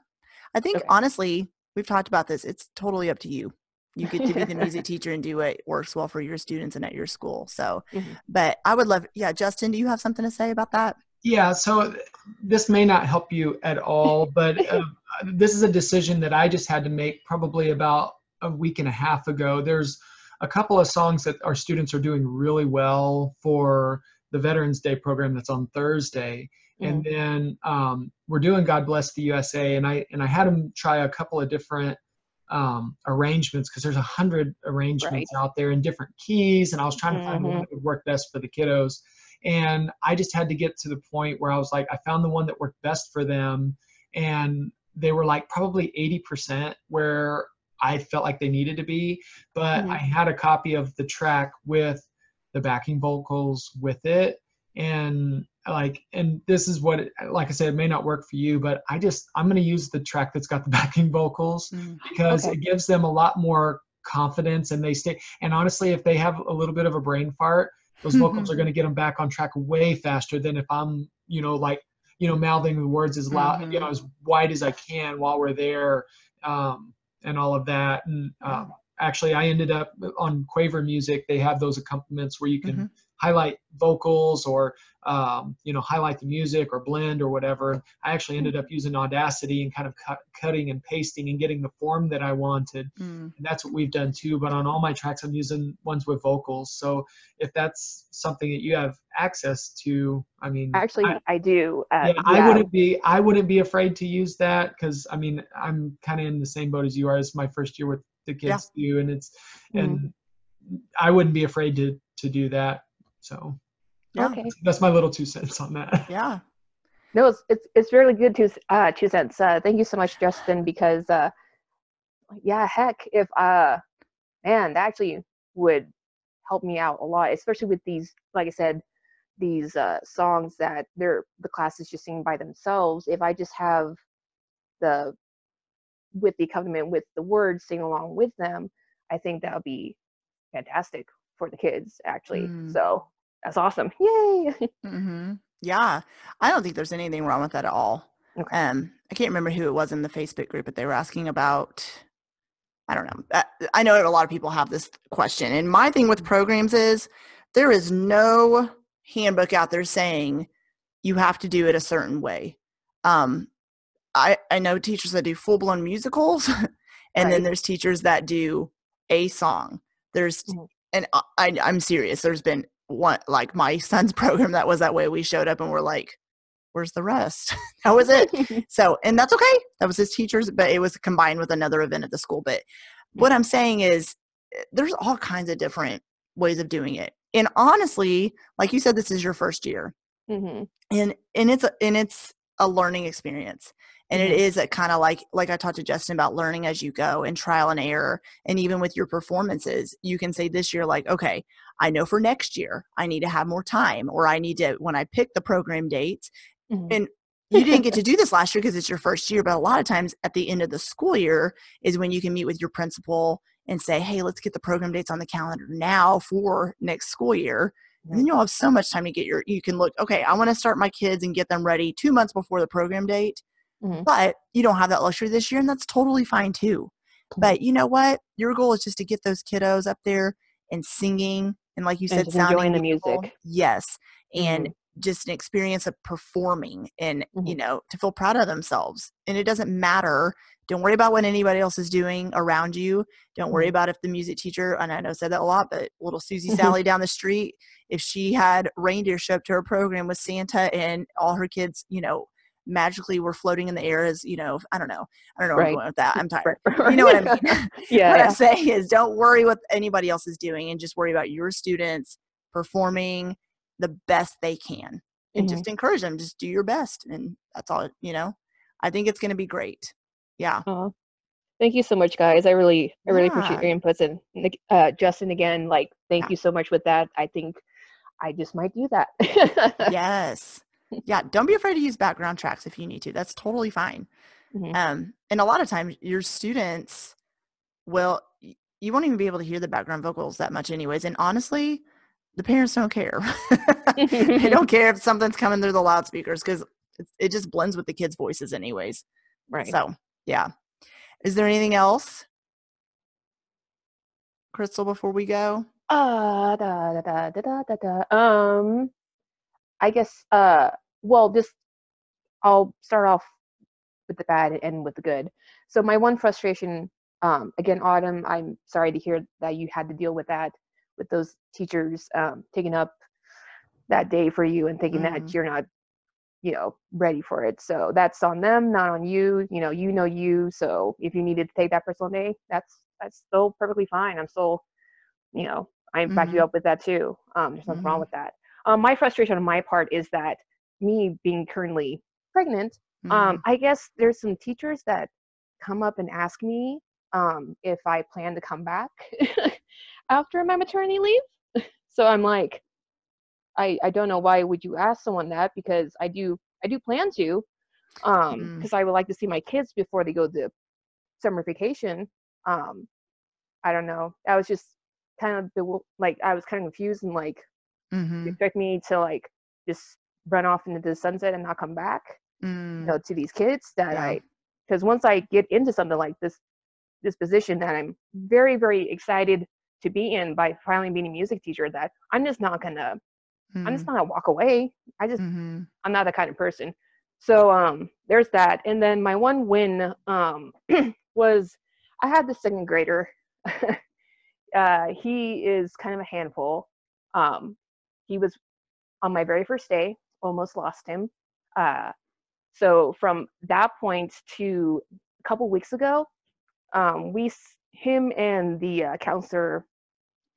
[SPEAKER 1] I think okay. honestly, we've talked about this. It's totally up to you. You get to be the music teacher and do what works well for your students and at your school. So, mm-hmm. but I would love, yeah, Justin, do you have something to say about that?
[SPEAKER 3] Yeah, so this may not help you at all, but uh, this is a decision that I just had to make probably about a week and a half ago. There's a couple of songs that our students are doing really well for the Veterans Day program that's on Thursday and mm. then um, we're doing God Bless the USA, and I and I had them try a couple of different um, arrangements because there's a hundred arrangements right. out there in different keys, and I was trying to find mm-hmm. one that would work best for the kiddos. and I just had to get to the point where I was like, I found the one that worked best for them, and they were like probably 80% where I felt like they needed to be, but mm-hmm. I had a copy of the track with the backing vocals with it and like and this is what it, like i said it may not work for you but i just i'm going to use the track that's got the backing vocals mm, because okay. it gives them a lot more confidence and they stay and honestly if they have a little bit of a brain fart those vocals are going to get them back on track way faster than if i'm you know like you know mouthing the words as loud mm-hmm. you know as wide as i can while we're there um, and all of that and um, actually i ended up on quaver music they have those accompaniments where you can mm-hmm highlight vocals or um, you know highlight the music or blend or whatever i actually ended up using audacity and kind of cut, cutting and pasting and getting the form that i wanted mm. and that's what we've done too but on all my tracks i'm using ones with vocals so if that's something that you have access to i mean
[SPEAKER 4] actually i, I do
[SPEAKER 3] uh, yeah, yeah. i wouldn't be i wouldn't be afraid to use that because i mean i'm kind of in the same boat as you are as my first year with the kids yeah. do and it's mm. and i wouldn't be afraid to to do that so yeah, okay. that's my little two cents on that.
[SPEAKER 1] Yeah.
[SPEAKER 4] No, it's it's, it's really good two uh two cents. Uh, thank you so much, Justin, because uh, yeah, heck, if uh, man, that actually would help me out a lot, especially with these, like I said, these uh songs that they're the class is just singing by themselves. If I just have the with the accompaniment with the words sing along with them, I think that would be fantastic for the kids actually. Mm. So that's awesome. Yay.
[SPEAKER 1] Mm-hmm. Yeah. I don't think there's anything wrong with that at all. Okay. Um, I can't remember who it was in the Facebook group, but they were asking about, I don't know. Uh, I know a lot of people have this question. And my thing with programs is there is no handbook out there saying you have to do it a certain way. Um, I, I know teachers that do full blown musicals, and right. then there's teachers that do a song. There's, mm-hmm. and I, I'm serious. There's been one like my son's program that was that way we showed up and we're like where's the rest? That was it. So and that's okay. That was his teachers but it was combined with another event at the school but what i'm saying is eh, there's all kinds of different ways of doing it and honestly like you said this is your first year. Mm-hmm. and and it's and it's a learning experience and it is a kind of like like i talked to justin about learning as you go and trial and error and even with your performances you can say this year like okay i know for next year i need to have more time or i need to when i pick the program dates mm-hmm. and you didn't get to do this last year because it's your first year but a lot of times at the end of the school year is when you can meet with your principal and say hey let's get the program dates on the calendar now for next school year and then you'll have so much time to get your you can look okay i want to start my kids and get them ready two months before the program date Mm-hmm. But you don't have that luxury this year, and that's totally fine too. But you know what? Your goal is just to get those kiddos up there and singing, and like you said, sounding
[SPEAKER 4] the music.
[SPEAKER 1] Yes, and mm-hmm. just an experience of performing, and mm-hmm. you know, to feel proud of themselves. And it doesn't matter. Don't worry about what anybody else is doing around you. Don't worry mm-hmm. about if the music teacher, and I know I said that a lot, but little Susie Sally down the street, if she had reindeer show up to her program with Santa and all her kids, you know, magically were floating in the air as you know i don't know i don't know where right. i'm going with that i'm tired you know what i mean yeah what yeah. i'm saying is don't worry what anybody else is doing and just worry about your students performing the best they can and mm-hmm. just encourage them just do your best and that's all you know i think it's going to be great yeah uh,
[SPEAKER 4] thank you so much guys i really i really yeah. appreciate your inputs and uh, justin again like thank yeah. you so much with that i think i just might do that
[SPEAKER 1] yes yeah, don't be afraid to use background tracks if you need to. That's totally fine. Mm-hmm. Um, and a lot of times your students will you won't even be able to hear the background vocals that much anyways. And honestly, the parents don't care. they don't care if something's coming through the loudspeakers because it just blends with the kids' voices anyways.
[SPEAKER 4] Right.
[SPEAKER 1] So yeah. Is there anything else? Crystal, before we go?
[SPEAKER 4] Uh da da da da da da. Um I guess, uh, well, just I'll start off with the bad and with the good. So my one frustration, um, again, Autumn, I'm sorry to hear that you had to deal with that, with those teachers um, taking up that day for you and thinking mm-hmm. that you're not, you know, ready for it. So that's on them, not on you. You know, you know you. So if you needed to take that personal day, that's that's still perfectly fine. I'm still, you know, I back mm-hmm. you up with that too. Um, there's nothing mm-hmm. wrong with that. um, my frustration on my part is that me being currently pregnant, um, mm-hmm. um, I guess there's some teachers that come up and ask me um, if I plan to come back after my maternity leave. so I'm like, I, I don't know why would you ask someone that because I do I do plan to um because mm. I would like to see my kids before they go to summer vacation. Um I don't know. I was just kind of bewil- like I was kind of confused and like mm-hmm. expect me to like just run off into the sunset and not come back mm. you know to these kids that yeah. I because once I get into something like this this position that I'm very very excited to be in by finally being a music teacher that I'm just not gonna mm-hmm. I'm just not gonna walk away. I just mm-hmm. I'm not that kind of person. So um there's that. And then my one win um was I had the second grader. uh he is kind of a handful. Um he was on my very first day, almost lost him. Uh so from that point to a couple weeks ago, um, we him and the uh, counselor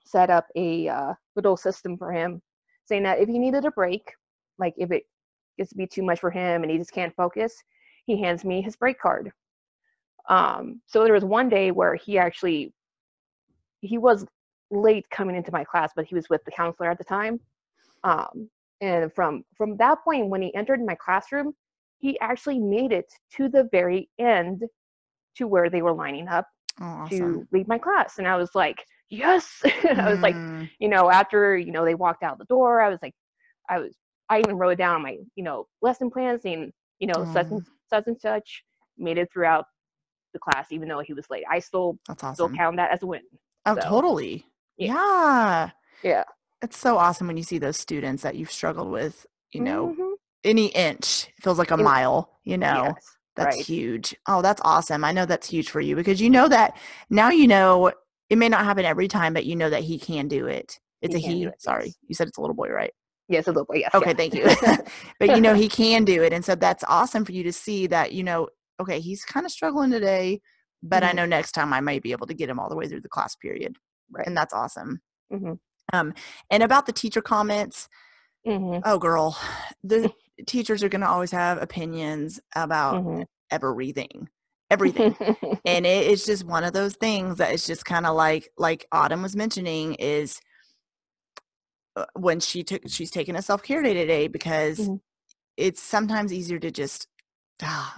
[SPEAKER 4] set up a uh, little system for him saying that if he needed a break like if it gets to be too much for him and he just can't focus he hands me his break card. Um, so there was one day where he actually he was late coming into my class but he was with the counselor at the time. Um, and from from that point when he entered my classroom he actually made it to the very end to where they were lining up oh, awesome. to leave my class. And i was like yes i was like mm. you know after you know they walked out the door i was like i was i even wrote down on my you know lesson plans and, you know such and such and such made it throughout the class even though he was late i still That's awesome. still count that as a win
[SPEAKER 1] oh so, totally yeah. yeah
[SPEAKER 4] yeah
[SPEAKER 1] it's so awesome when you see those students that you've struggled with you know mm-hmm. any inch feels like a mile you know yes, that's right. huge oh that's awesome i know that's huge for you because you know that now you know it may not happen every time, but you know that he can do it. It's he a he. It, Sorry, yes. you said it's a little boy, right?
[SPEAKER 4] Yes, a little boy. Yes.
[SPEAKER 1] Okay, yeah. thank you. but you know he can do it, and so that's awesome for you to see that. You know, okay, he's kind of struggling today, but mm-hmm. I know next time I might be able to get him all the way through the class period, right? And that's awesome. Mm-hmm. Um, and about the teacher comments, mm-hmm. oh girl, the teachers are going to always have opinions about mm-hmm. everything everything and it, it's just one of those things that it's just kind of like like autumn was mentioning is uh, when she took she's taking a self-care day today because mm-hmm. it's sometimes easier to just ah,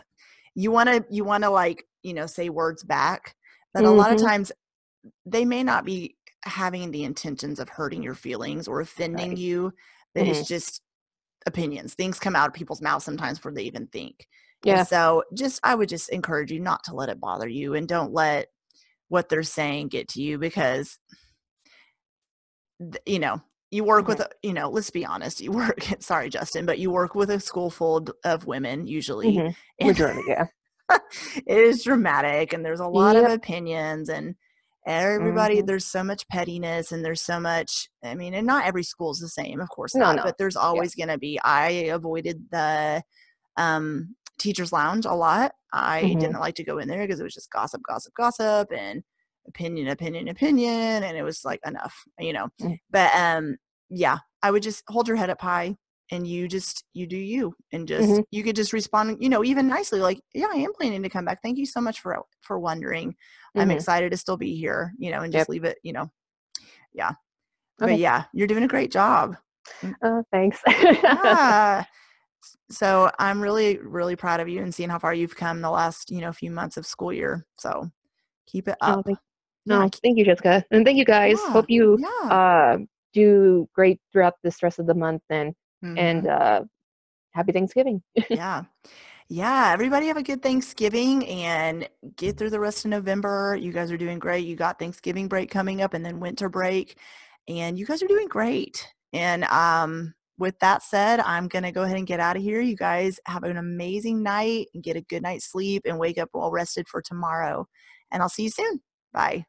[SPEAKER 1] you want to you want to like you know say words back but mm-hmm. a lot of mm-hmm. times they may not be having the intentions of hurting your feelings or offending right. you but mm-hmm. it's just opinions things come out of people's mouths sometimes before they even think
[SPEAKER 4] yeah.
[SPEAKER 1] And so just I would just encourage you not to let it bother you and don't let what they're saying get to you because you know, you work with you know, let's be honest, you work sorry Justin, but you work with a school full of women usually.
[SPEAKER 4] Mm-hmm. Majority, yeah.
[SPEAKER 1] it is dramatic and there's a lot yep. of opinions and everybody mm-hmm. there's so much pettiness and there's so much i mean and not every school's the same of course no, not no. but there's always yeah. going to be i avoided the um teachers lounge a lot i mm-hmm. didn't like to go in there because it was just gossip gossip gossip and opinion opinion opinion and it was like enough you know mm-hmm. but um yeah i would just hold your head up high and you just you do you and just mm-hmm. you could just respond you know even nicely like yeah i am planning to come back thank you so much for for wondering mm-hmm. i'm excited to still be here you know and just yep. leave it you know yeah okay. but yeah you're doing a great job
[SPEAKER 4] uh, thanks
[SPEAKER 1] yeah so i'm really really proud of you and seeing how far you've come the last you know few months of school year. So keep it up.
[SPEAKER 4] oh, thank, no thank you jessica and thank you guys. Yeah, hope you yeah. uh, do great throughout this rest of the month and mm-hmm. and uh, happy thanksgiving.
[SPEAKER 1] Yeah. Yeah everybody have a good thanksgiving and get through the rest of november. You guys are doing great. You got thanksgiving break coming up and then winter break and you guys are doing great. And um with that said, I'm going to go ahead and get out of here. You guys have an amazing night and get a good night's sleep and wake up well rested for tomorrow. And I'll see you soon. Bye.